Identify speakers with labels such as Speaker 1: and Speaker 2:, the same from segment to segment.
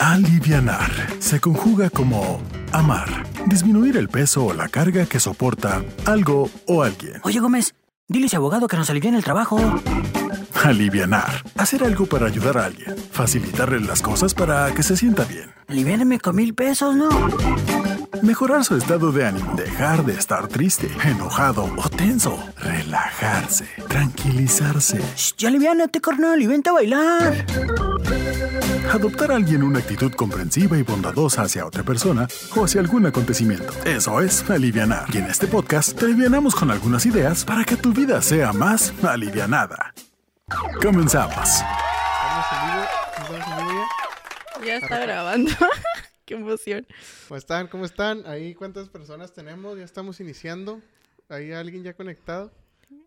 Speaker 1: Alivianar se conjuga como amar, disminuir el peso o la carga que soporta algo o alguien.
Speaker 2: Oye, Gómez, dile a ese abogado que nos aliviane el trabajo.
Speaker 1: Alivianar, hacer algo para ayudar a alguien, facilitarle las cosas para que se sienta bien.
Speaker 2: Aliviáname con mil pesos, ¿no?
Speaker 1: Mejorar su estado de ánimo, dejar de estar triste, enojado o tenso, relajarse, tranquilizarse.
Speaker 2: Shh, ya aliviánate, carnal, y vente a bailar.
Speaker 1: Adoptar a alguien una actitud comprensiva y bondadosa hacia otra persona o hacia algún acontecimiento. Eso es alivianar. Y en este podcast te alivianamos con algunas ideas para que tu vida sea más alivianada. Comenzamos.
Speaker 3: Ya
Speaker 4: está grabando. Qué emoción.
Speaker 3: ¿Cómo están? ¿Cómo están? Ahí cuántas personas tenemos? Ya estamos iniciando. ¿Hay alguien ya conectado?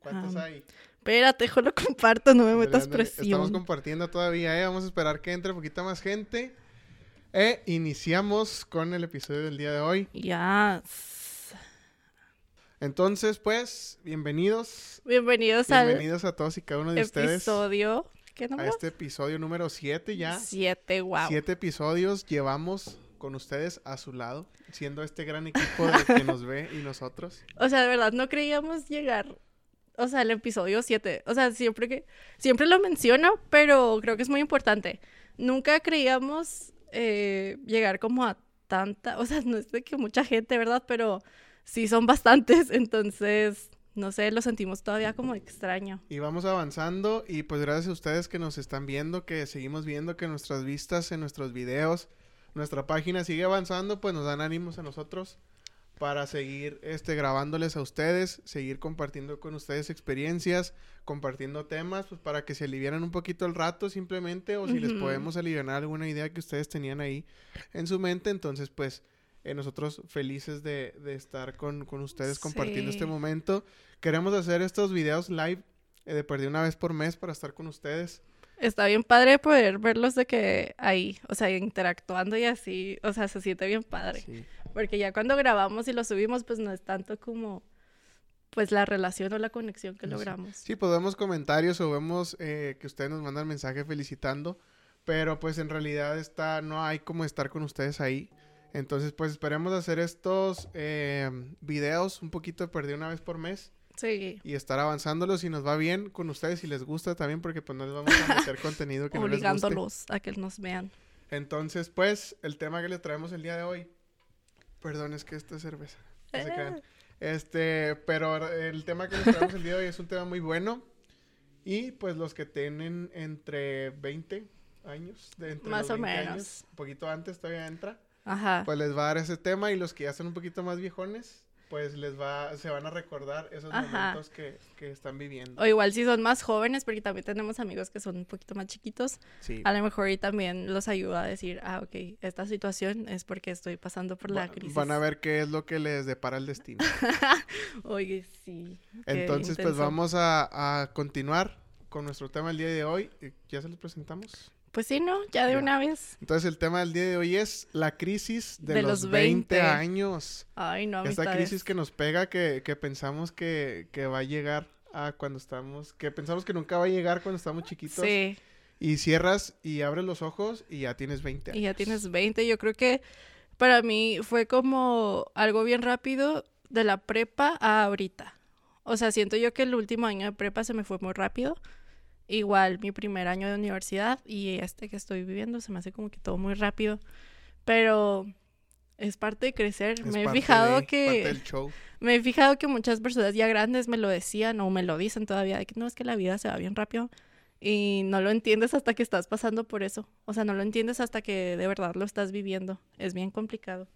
Speaker 3: ¿Cuántos
Speaker 4: Ah,
Speaker 3: hay?
Speaker 4: Espérate, lo comparto, no me metas
Speaker 3: Ándale, Estamos
Speaker 4: presión.
Speaker 3: compartiendo todavía, ¿eh? Vamos a esperar que entre poquita más gente. E iniciamos con el episodio del día de hoy.
Speaker 4: Ya.
Speaker 3: Entonces, pues, bienvenidos.
Speaker 4: Bienvenidos,
Speaker 3: Bienvenidos a todos y cada uno
Speaker 4: al
Speaker 3: de ustedes
Speaker 4: episodio. ¿Qué
Speaker 3: a este episodio número 7 ya.
Speaker 4: Siete, wow.
Speaker 3: Siete episodios llevamos con ustedes a su lado, siendo este gran equipo de que nos ve y nosotros.
Speaker 4: O sea, de verdad, no creíamos llegar. O sea, el episodio 7. O sea, siempre que. Siempre lo menciono, pero creo que es muy importante. Nunca creíamos eh, llegar como a tanta. O sea, no es de que mucha gente, ¿verdad? Pero sí son bastantes. Entonces, no sé, lo sentimos todavía como extraño.
Speaker 3: Y vamos avanzando y pues gracias a ustedes que nos están viendo, que seguimos viendo que nuestras vistas en nuestros videos, nuestra página sigue avanzando, pues nos dan ánimos a nosotros para seguir este grabándoles a ustedes, seguir compartiendo con ustedes experiencias, compartiendo temas, pues para que se aliviaran un poquito el rato simplemente o si les podemos aliviar alguna idea que ustedes tenían ahí en su mente, entonces pues eh, nosotros felices de, de estar con, con ustedes compartiendo este momento. Queremos hacer estos videos live eh, de perdí una vez por mes para estar con ustedes.
Speaker 4: Está bien padre poder verlos de que ahí, o sea, interactuando y así, o sea, se siente bien padre.
Speaker 3: Sí.
Speaker 4: Porque ya cuando grabamos y lo subimos, pues no es tanto como, pues la relación o la conexión que logramos.
Speaker 3: Sí, pues vemos comentarios o vemos eh, que ustedes nos mandan mensaje felicitando, pero pues en realidad está, no hay como estar con ustedes ahí. Entonces, pues esperemos hacer estos eh, videos un poquito de perdí una vez por mes
Speaker 4: Sí,
Speaker 3: y estar avanzándolos si nos va bien con ustedes si les gusta también porque pues no les vamos a meter contenido que no les guste.
Speaker 4: obligándolos a que nos vean.
Speaker 3: Entonces, pues, el tema que les traemos el día de hoy. Perdón, es que esta es cerveza. No se crean. Este, pero el tema que les traemos el día de hoy es un tema muy bueno. Y pues los que tienen entre 20 años, de entre
Speaker 4: Más
Speaker 3: los
Speaker 4: o
Speaker 3: 20
Speaker 4: menos.
Speaker 3: años, un poquito antes todavía entra,
Speaker 4: Ajá.
Speaker 3: pues les va a dar ese tema y los que ya son un poquito más viejones, pues les va, se van a recordar esos
Speaker 4: Ajá.
Speaker 3: momentos que, que están viviendo.
Speaker 4: O igual si son más jóvenes, porque también tenemos amigos que son un poquito más chiquitos,
Speaker 3: Sí.
Speaker 4: a lo mejor y también los ayuda a decir, ah, ok, esta situación es porque estoy pasando por la crisis.
Speaker 3: Van a ver qué es lo que les depara el destino.
Speaker 4: Oye, sí.
Speaker 3: Entonces, pues vamos a, a continuar con nuestro tema el día de hoy. ¿Ya se los presentamos?
Speaker 4: Pues sí, ¿no? Ya de
Speaker 3: Ya.
Speaker 4: una vez.
Speaker 3: Entonces, el tema del día de hoy es la crisis de,
Speaker 4: De
Speaker 3: los,
Speaker 4: los
Speaker 3: 20,
Speaker 4: 20.
Speaker 3: años.
Speaker 4: Ay, no,
Speaker 3: Esta
Speaker 4: amistades.
Speaker 3: crisis que nos pega, que, que pensamos que, que va a llegar a cuando estamos, que pensamos que nunca va a llegar cuando estamos chiquitos.
Speaker 4: Sí,
Speaker 3: Y cierras y abres los ojos y ya tienes 20 años.
Speaker 4: y ya tienes 20. Yo creo que para mí fue como algo bien rápido de la prepa a ahorita. O sea, siento yo que el último año de prepa se me fue muy rápido. Igual mi primer año de universidad y este que estoy viviendo se me hace como que todo muy rápido. Pero es parte de crecer.
Speaker 3: Es
Speaker 4: me he fijado
Speaker 3: de-
Speaker 4: que... Me he fijado que muchas personas ya grandes me lo decían o me lo dicen todavía, de que no es que la vida se va bien rápido y no lo entiendes hasta que estás pasando por eso. O sea, no lo entiendes hasta que de verdad lo estás viviendo. Es bien complicado.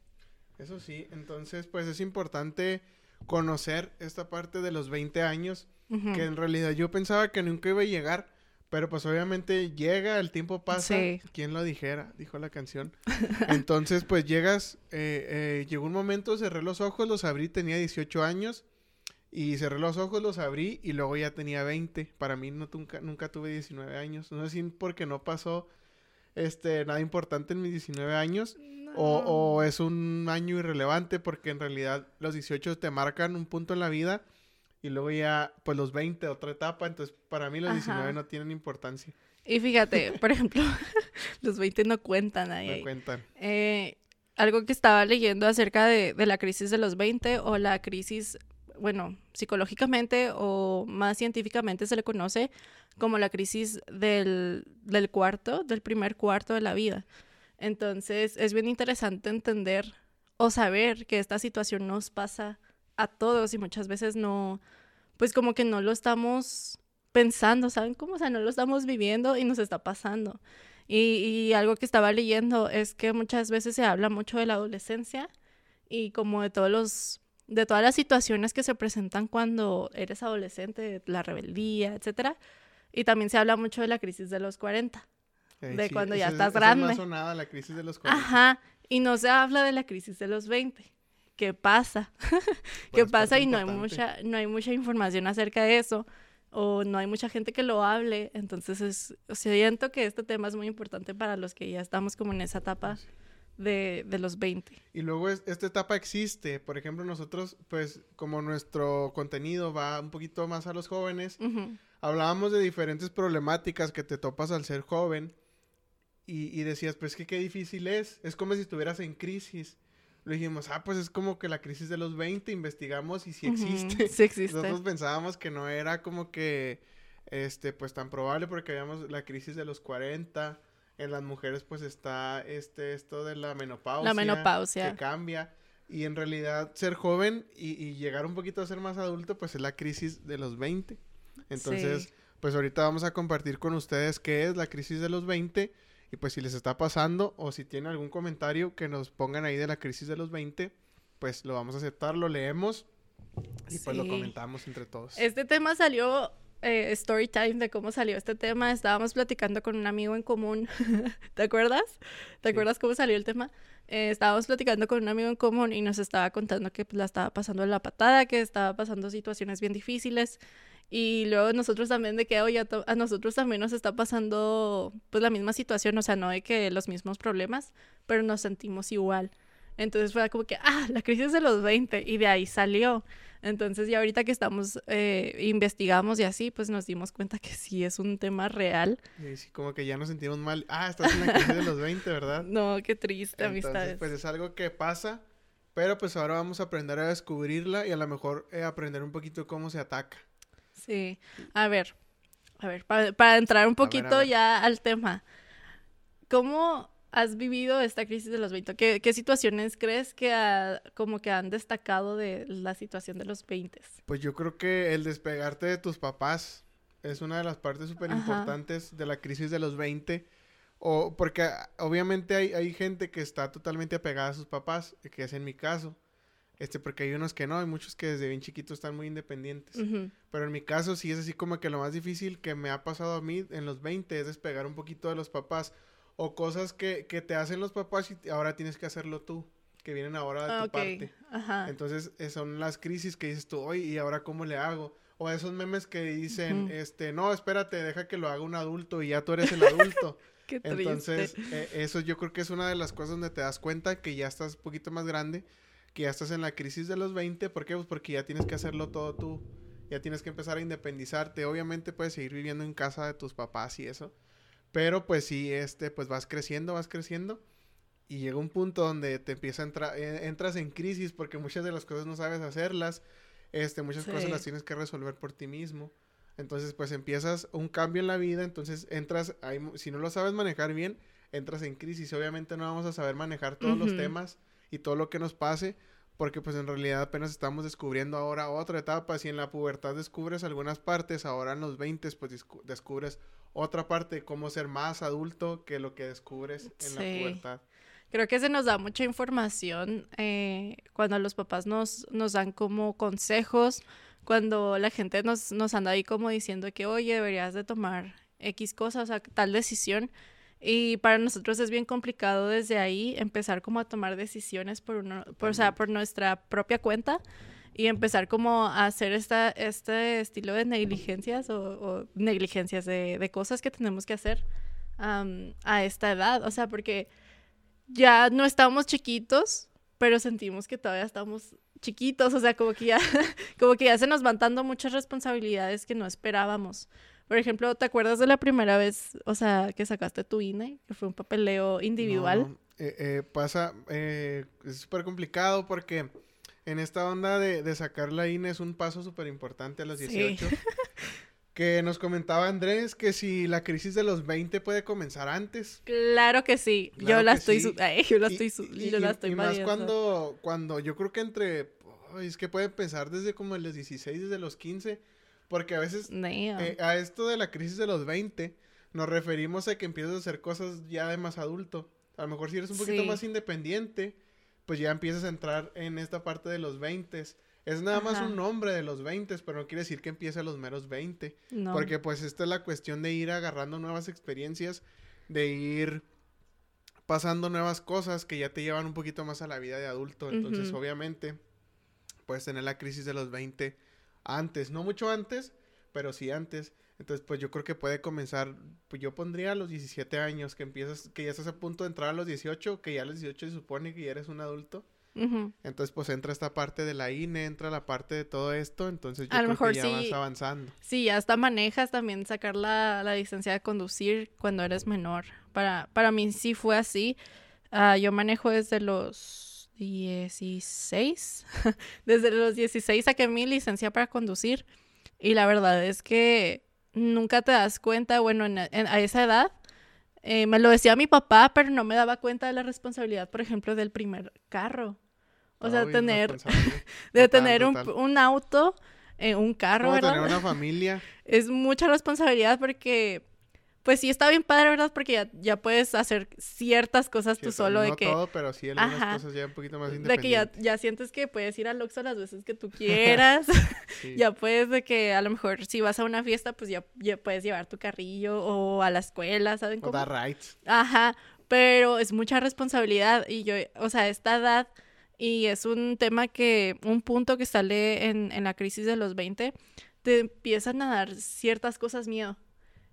Speaker 3: Eso sí, entonces pues es importante conocer esta parte de los 20 años Que en realidad yo pensaba que nunca iba a llegar, pero pues obviamente llega, el tiempo pasa,
Speaker 4: Sí.
Speaker 3: ¿quién lo dijera? Dijo la canción. Entonces pues llegas, eh, eh, llegó un momento, cerré los ojos, los abrí, tenía 18 años y cerré los ojos, los abrí y luego ya tenía 20. Para mí no, nunca, nunca tuve 19 años, no sé si porque no pasó este, nada importante en mis 19 años. O, o es un año irrelevante porque en realidad los 18 te marcan un punto en la vida y luego ya, pues los 20, otra etapa. Entonces, para mí los
Speaker 4: Ajá.
Speaker 3: 19 no tienen importancia.
Speaker 4: Y fíjate, por ejemplo, los 20 no cuentan ahí. Ahí.
Speaker 3: cuentan.
Speaker 4: Eh, algo que estaba leyendo acerca de, de la crisis de los 20 o la crisis, bueno, psicológicamente o más científicamente se le conoce como la crisis del, del cuarto, del primer cuarto de la vida. Entonces es bien interesante entender o saber que esta situación nos pasa a todos y muchas veces no, pues como que no lo estamos pensando, ¿saben cómo? O sea, no lo estamos viviendo y nos está pasando. Y, y algo que estaba leyendo es que muchas veces se habla mucho de la adolescencia y como de todos los de todas las situaciones que se presentan cuando eres adolescente, la rebeldía, etcétera. Y también se habla mucho de la crisis de los 40.
Speaker 3: Eh,
Speaker 4: De cuando ya estás
Speaker 3: es más
Speaker 4: grande.
Speaker 3: sonada, la crisis de los 40.
Speaker 4: Ajá, y no se habla de la crisis de los 20. ¿Qué pasa? ¿Qué
Speaker 3: es parte
Speaker 4: pasa? Y no hay mucha no hay mucha información acerca de eso o no hay mucha gente que lo hable, entonces es siento que este tema es muy importante para los que ya estamos como en esa etapa de, de los 20.
Speaker 3: Y luego es- esta etapa existe. Por ejemplo, nosotros, pues, como nuestro contenido va un poquito más a los jóvenes, hablábamos de diferentes problemáticas que te topas al ser joven. Y, y decías, pues que qué difícil es. Es como si estuvieras en crisis. Lo dijimos, ah, pues es como que la crisis de los 20, investigamos y si existe.
Speaker 4: Sí existe.
Speaker 3: Nosotros pensábamos que no era como que, este, pues tan probable porque habíamos la crisis de los 40. En las mujeres pues está este, esto de la menopausia.
Speaker 4: La menopausia.
Speaker 3: Que cambia. Y en realidad ser joven y, y llegar un poquito a ser más adulto pues es la crisis de los 20. Entonces,
Speaker 4: Sí.
Speaker 3: pues ahorita vamos a compartir con ustedes qué es la crisis de los 20 y pues si les está pasando o si tienen algún comentario que nos pongan ahí de la crisis de los 20, pues lo vamos a aceptar, lo leemos y pues lo
Speaker 4: Sí.
Speaker 3: comentamos entre todos.
Speaker 4: Este tema salió, eh, story time de cómo salió este tema. Estábamos platicando con un amigo en común. ¿Te acuerdas? ¿Te
Speaker 3: Sí.
Speaker 4: acuerdas cómo salió el tema? Eh, estábamos platicando con un amigo en común y nos estaba contando que pues, la estaba pasando en la patada, que estaba pasando situaciones bien difíciles. Y luego nosotros también de que, oye, a, nosotros también nos está pasando pues la misma situación, o sea, no de que los mismos problemas, pero nos sentimos igual. Entonces fue como que, ah, la crisis de los 20 y de ahí salió. Entonces ya ahorita que estamos, eh, investigamos y así, pues nos dimos cuenta que sí es un tema real.
Speaker 3: Y sí, como que ya nos sentimos mal. Ah, estás en la crisis de los 20, ¿verdad?
Speaker 4: No, qué triste,
Speaker 3: Entonces,
Speaker 4: amistades.
Speaker 3: pues es algo que pasa, pero pues ahora vamos a aprender a descubrirla y a lo mejor eh, aprender un poquito cómo se ataca.
Speaker 4: Sí, a ver, a ver, para, para entrar un
Speaker 3: ver, a
Speaker 4: poquito
Speaker 3: ver.
Speaker 4: ya al tema, ¿cómo has vivido esta crisis de los 20? ¿Qué, qué situaciones crees que ha- como que han destacado de la situación de los 20?
Speaker 3: Pues yo creo que el despegarte de tus papás es una de las partes súper importantes de la crisis de los 20. O porque obviamente hay, hay gente que está totalmente apegada a sus papás, que es en mi caso. Este, porque hay unos que no, hay muchos que desde bien chiquitos están muy independientes. Pero en mi caso sí es así como que lo más difícil que me ha pasado a mí en los 20 es despegar un poquito de los papás. O cosas que, que te hacen los papás y ahora tienes que hacerlo tú, que vienen ahora de
Speaker 4: Ah,
Speaker 3: tu parte.
Speaker 4: Ajá.
Speaker 3: Entonces eh, son las crisis que dices tú, oye, ¿y ahora cómo le hago? O esos memes que dicen,
Speaker 4: Ujú.
Speaker 3: este, no, espérate, deja que lo haga un adulto y ya tú eres el adulto.
Speaker 4: Qué.
Speaker 3: Entonces, eh, eso yo creo que es una de las cosas donde te das cuenta que ya estás un poquito más grande, que ya estás en la crisis de los 20. ¿Por qué? Pues porque ya tienes que hacerlo todo tú. Ya tienes que empezar a independizarte. Obviamente puedes seguir viviendo en casa de tus papás y eso. Pero pues sí, este, pues vas creciendo, vas creciendo. Y llega un punto donde te empieza a entrar, eh, entras en crisis porque muchas de las cosas no sabes hacerlas. Este, muchas cosas las tienes que resolver por ti mismo. Entonces, pues empiezas un cambio en la vida, entonces entras, si no lo sabes manejar bien, entras en crisis. Obviamente no vamos a saber manejar todos los temas y todo lo que nos pase, porque pues en realidad apenas estamos descubriendo ahora otra etapa. Si en la pubertad descubres algunas partes, ahora en los 20 pues descubres otra parte, cómo ser más adulto que lo que descubres en la
Speaker 4: Sí.
Speaker 3: pubertad.
Speaker 4: Creo que se nos da mucha información eh, cuando los papás nos, nos dan como consejos, cuando la gente nos, nos anda ahí como diciendo que, oye, deberías de tomar X cosa, o sea, tal decisión. Y para nosotros es bien complicado desde ahí empezar como a tomar decisiones por, uno, por, o sea, por nuestra propia cuenta y empezar como a hacer esta, este estilo de negligencias o, o negligencias de, de cosas que tenemos que hacer am, a esta edad. O sea, porque ya no estamos chiquitos, pero sentimos que todavía estamos chiquitos, o sea, como que ya, como que ya se nos van dando muchas responsabilidades que no esperábamos. Por ejemplo, ¿te acuerdas de la primera vez, o sea, que sacaste tu INE? Que fue un papeleo individual.
Speaker 3: No, eh, eh, pasa, eh, es súper complicado porque en esta onda de, de sacar la INE es un paso súper importante a los
Speaker 4: Sí.
Speaker 3: 18. Que nos comentaba Andrés que si la crisis de los 20 puede comenzar antes.
Speaker 4: Claro que sí.
Speaker 3: Claro
Speaker 4: yo la
Speaker 3: que
Speaker 4: estoy,
Speaker 3: sí.
Speaker 4: ay, yo la
Speaker 3: Y-
Speaker 4: estoy, su-
Speaker 3: y,
Speaker 4: yo la estoy
Speaker 3: y más cuando, cuando yo creo que entre, es que puede empezar desde como los 16, desde los 15, porque a veces eh, a esto de la crisis de los 20 nos referimos a que empiezas a hacer cosas ya de más adulto. A lo mejor si eres un poquito
Speaker 4: Sí.
Speaker 3: más independiente, pues ya empiezas a entrar en esta parte de los 20. Es nada más un nombre de los 20, pero no quiere decir que empiece a los meros 20.
Speaker 4: no.
Speaker 3: Porque pues esta es la cuestión de ir agarrando nuevas experiencias, de ir pasando nuevas cosas que ya te llevan un poquito más a la vida de adulto. Entonces, obviamente, puedes tener la crisis de los 20 antes, no mucho antes, pero sí antes. Entonces, pues yo creo que puede comenzar, pues yo pondría a los 17 años, que empiezas, que ya estás a punto de entrar a los 18, que ya a los 18 se supone que ya eres un adulto. Entonces, pues entra esta parte de la INE, entra la parte de todo esto, entonces yo
Speaker 4: A lo
Speaker 3: creo
Speaker 4: mejor
Speaker 3: que ya
Speaker 4: sí.
Speaker 3: vas avanzando.
Speaker 4: Sí, hasta manejas también sacar la, la licencia de conducir cuando eres menor. Para, para mí sí fue así. Ah, yo manejo desde los 16. desde los 16 saqué mi licencia para conducir. Y la verdad es que nunca te das cuenta, bueno, en- en- a esa edad. eh, me lo decía mi papá, pero no me daba cuenta de la responsabilidad, por ejemplo, del primer carro. O sea, tener, de
Speaker 3: Total,
Speaker 4: tener un, auto, eh, un carro, ¿verdad?
Speaker 3: tener una familia.
Speaker 4: es mucha responsabilidad porque, pues sí está bien padre, ¿verdad? Porque ya, ya puedes hacer ciertas cosas tú solo de
Speaker 3: no
Speaker 4: que,
Speaker 3: todo, pero sí algunas
Speaker 4: Ajá.
Speaker 3: cosas ya un poquito más
Speaker 4: de que ya,
Speaker 3: independientes.
Speaker 4: ya sientes que puedes ir al Oxxo las veces que tú quieras.
Speaker 3: sí.
Speaker 4: ya puedes de que a lo mejor si vas a una fiesta, pues ya, ya puedes llevar tu carrillo o a la escuela, ¿saben
Speaker 3: O
Speaker 4: cómo?
Speaker 3: dar rights.
Speaker 4: Ajá, pero es mucha responsabilidad y yo, o sea, esta edad y es un tema que, un punto que sale en, en la crisis de los 20, te empiezan a dar ciertas cosas miedo.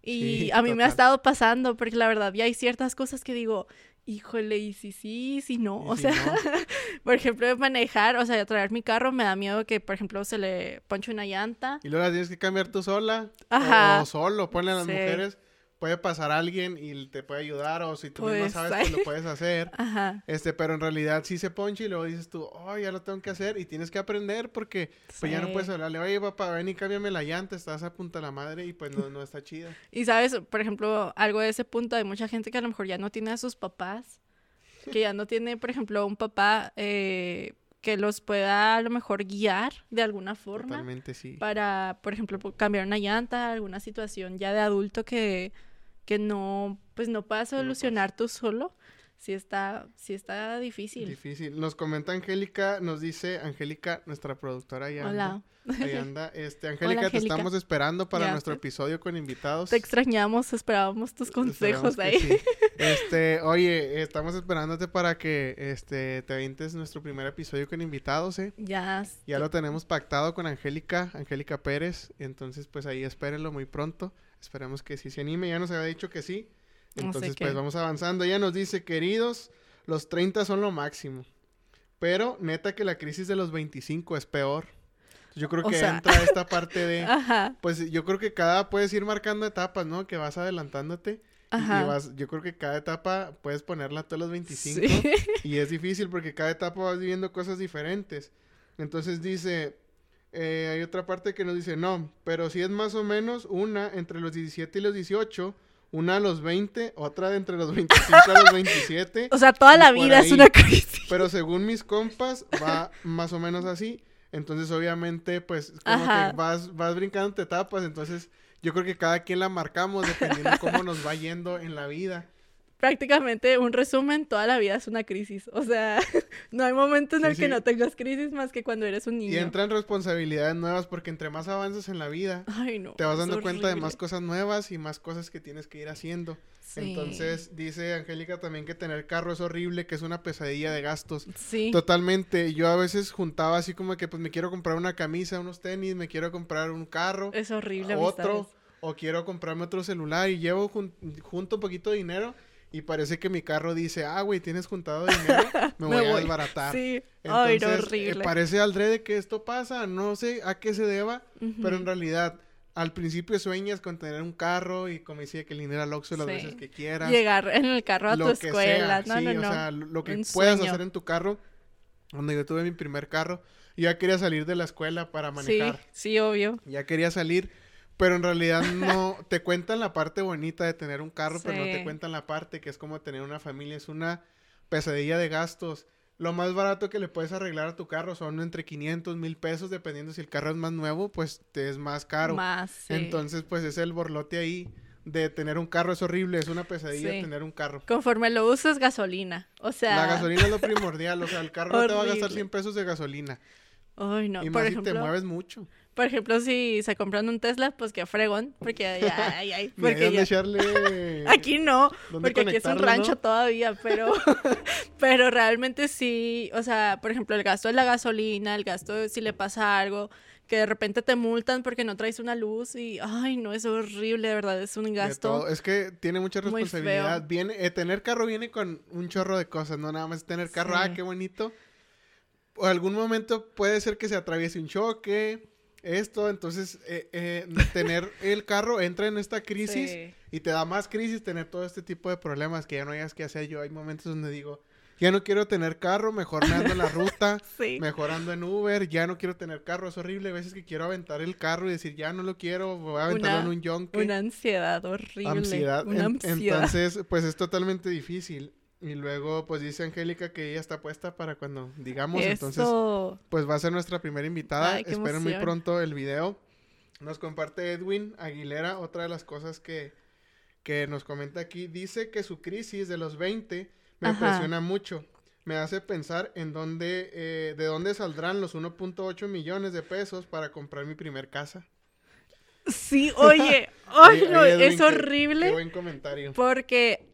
Speaker 4: Y
Speaker 3: Sí,
Speaker 4: a mí me ha estado pasando, porque la verdad ya hay ciertas cosas que digo, híjole, y si sí, si no. O
Speaker 3: si
Speaker 4: sea,
Speaker 3: no,
Speaker 4: por ejemplo, manejar, o sea, traer mi carro, me da miedo que, por ejemplo, se le ponche una llanta.
Speaker 3: Y luego las tienes que cambiar tú sola.
Speaker 4: Ajá.
Speaker 3: O solo, ponle a las
Speaker 4: Sí.
Speaker 3: mujeres. Puede pasar alguien y te puede ayudar. O si tú misma
Speaker 4: Pues,
Speaker 3: sabes,
Speaker 4: ay.
Speaker 3: pues lo puedes hacer.
Speaker 4: Ajá.
Speaker 3: Este, pero en realidad sí se ponche y luego dices tú, oh, ya lo tengo que hacer. Y tienes que aprender porque pues ya no puedes hablarle, oye, papá, ven y cámbiame la llanta, estás a punta de la madre y pues no, no está chida.
Speaker 4: Y sabes, por ejemplo, algo de ese punto, hay mucha gente que a lo mejor ya no tiene a sus papás, que ya no tiene, por ejemplo, un papá eh, que los pueda a lo mejor guiar de alguna forma
Speaker 3: Totalmente sí.
Speaker 4: para, por ejemplo, cambiar una llanta, alguna situación ya de adulto que, que no, pues no puedas
Speaker 3: no
Speaker 4: solucionar tú solo. Sí está, sí está difícil.
Speaker 3: Difícil. Nos comenta Angélica, nos dice Angélica, nuestra productora
Speaker 4: Hola.
Speaker 3: anda. Ahí anda. Este, Angélica, te
Speaker 4: Angélica.
Speaker 3: estamos esperando para
Speaker 4: Ya
Speaker 3: nuestro episodio con invitados.
Speaker 4: Te extrañamos, esperábamos tus consejos ahí.
Speaker 3: sí. Este, oye, estamos esperándote para que este te avientes nuestro primer episodio con invitados, eh.
Speaker 4: Ya.
Speaker 3: Ya lo tenemos pactado con Angélica, Angélica Pérez. Entonces, pues ahí espérenlo muy pronto. Esperemos que sí se anime. Ya nos había dicho que sí. Entonces,
Speaker 4: que-
Speaker 3: pues vamos avanzando. Ella nos dice, queridos, los 30 son lo máximo. Pero neta que la crisis de los 25 es peor. Yo creo
Speaker 4: O
Speaker 3: que
Speaker 4: sea-
Speaker 3: entra esta parte de...
Speaker 4: Ajá,
Speaker 3: Pues yo creo que cada puedes ir marcando etapas, ¿no? Que vas adelantándote. y- Y,
Speaker 4: ajá.
Speaker 3: vas, yo creo que cada etapa puedes ponerla a todos los 25.
Speaker 4: Sí.
Speaker 3: Y es difícil porque cada etapa vas viviendo cosas diferentes. Entonces dice, eh, hay otra parte que nos dice, no, pero si es más o menos una entre los 17 y los 18, una a los 20, otra de entre los 25 a los 27.
Speaker 4: O sea, toda la vida es una crisis.
Speaker 3: Pero según mis compas, va más o menos así. Entonces, obviamente, pues, como
Speaker 4: Ajá.
Speaker 3: que vas, vas brincando etapas. Entonces, yo creo que cada quien la marcamos dependiendo de cómo nos va yendo en la vida.
Speaker 4: Prácticamente un resumen, toda la vida es una crisis. O sea, no hay momento en
Speaker 3: Sí,
Speaker 4: el que no tengas crisis más que cuando eres un niño.
Speaker 3: Y entran responsabilidades nuevas porque entre más avanzas en la vida,
Speaker 4: Ay, no.
Speaker 3: te vas dando cuenta de más cosas nuevas y más cosas que tienes que ir haciendo.
Speaker 4: Sí.
Speaker 3: Entonces, dice Angélica también que tener carro es horrible, que es una pesadilla de gastos.
Speaker 4: Sí.
Speaker 3: Totalmente. Yo a veces juntaba así como que pues me quiero comprar una camisa, unos tenis, me quiero comprar un carro,
Speaker 4: Es horrible.
Speaker 3: otro,
Speaker 4: amistades.
Speaker 3: o quiero comprarme otro celular y llevo jun- junto un poquito de dinero y parece que mi carro dice, ah, güey, tienes juntado dinero, me,
Speaker 4: Me
Speaker 3: voy, a
Speaker 4: voy.
Speaker 3: desbaratar.
Speaker 4: Sí. Ay,
Speaker 3: Entonces,
Speaker 4: no,
Speaker 3: eh,
Speaker 4: horrible.
Speaker 3: parece al de que esto pasa, no sé a qué se deba, pero en realidad al principio sueñas con tener un carro y como decía que el dinero al Oxxo las
Speaker 4: Sí.
Speaker 3: veces que quieras.
Speaker 4: Llegar en el carro a tu escuela.
Speaker 3: sea,
Speaker 4: no,
Speaker 3: sí,
Speaker 4: no,
Speaker 3: o
Speaker 4: no.
Speaker 3: sea, lo que
Speaker 4: Un
Speaker 3: puedas
Speaker 4: sueño.
Speaker 3: hacer en tu carro. Cuando yo tuve mi primer carro, yo ya quería salir de la escuela para manejar.
Speaker 4: Sí, sí, obvio.
Speaker 3: Ya quería salir, pero en realidad no te cuentan la parte bonita de tener un carro, pero no te cuentan la parte que es como tener una familia, es una pesadilla de gastos. Lo más barato que le puedes arreglar a tu carro son entre 500 mil pesos, dependiendo si el carro es más nuevo, pues te es más caro.
Speaker 4: Más. sí.
Speaker 3: Entonces, pues es el borlote ahí de tener un carro, es horrible, es una pesadilla
Speaker 4: Sí.
Speaker 3: tener un carro.
Speaker 4: Conforme lo uses, gasolina. O sea.
Speaker 3: La gasolina es lo primordial, o sea, el carro no te va a gastar
Speaker 4: Horrible.
Speaker 3: 100 pesos de gasolina.
Speaker 4: Ay, no.
Speaker 3: y
Speaker 4: Por
Speaker 3: más
Speaker 4: ejemplo,
Speaker 3: si te mueves mucho.
Speaker 4: Por ejemplo, si se compran un Tesla, pues que fregón. Porque ay, ay,
Speaker 3: hay
Speaker 4: porque ya.
Speaker 3: echarle...
Speaker 4: Aquí no,
Speaker 3: ¿Dónde
Speaker 4: porque aquí es un rancho
Speaker 3: no?
Speaker 4: todavía, pero, pero realmente sí, o sea, por ejemplo, el gasto de la gasolina, el gasto de si le pasa algo, que de repente te multan porque no traes una luz y, ay, no, es horrible, de verdad, es un gasto.
Speaker 3: Es que tiene mucha responsabilidad. Viene, eh, tener carro viene con un chorro de cosas, no nada más tener carro, ah, qué bonito. O algún momento puede ser que se atraviese un choque, esto, entonces eh, eh, tener el carro entra en esta crisis
Speaker 4: Sí.
Speaker 3: y te da más crisis tener todo este tipo de problemas que ya no hayas que hacer. Yo hay momentos donde digo, ya no quiero tener carro, mejor me ando en la ruta,
Speaker 4: Sí.
Speaker 3: mejorando en Uber, ya no quiero tener carro, es horrible. A veces que quiero aventar el carro y decir, ya no lo quiero, voy a aventarlo en un yonke.
Speaker 4: Una ansiedad horrible.
Speaker 3: ansiedad.
Speaker 4: Una
Speaker 3: En-
Speaker 4: ansiedad.
Speaker 3: Entonces, pues es totalmente difícil. Y luego, pues dice Angélica que ella está puesta para cuando digamos. Entonces, pues va a ser nuestra primera invitada.
Speaker 4: Ay,
Speaker 3: Esperen muy pronto el video. Nos comparte Edwin Aguilera, otra de las cosas que, que nos comenta aquí. Dice que su crisis de los 20 me
Speaker 4: Ajá.
Speaker 3: impresiona mucho. Me hace pensar en dónde, eh, de dónde saldrán los 1.8 millones de pesos para comprar mi primer casa.
Speaker 4: Sí, oye,
Speaker 3: Oye,
Speaker 4: no, es
Speaker 3: qué-
Speaker 4: horrible.
Speaker 3: Qué buen comentario.
Speaker 4: Porque,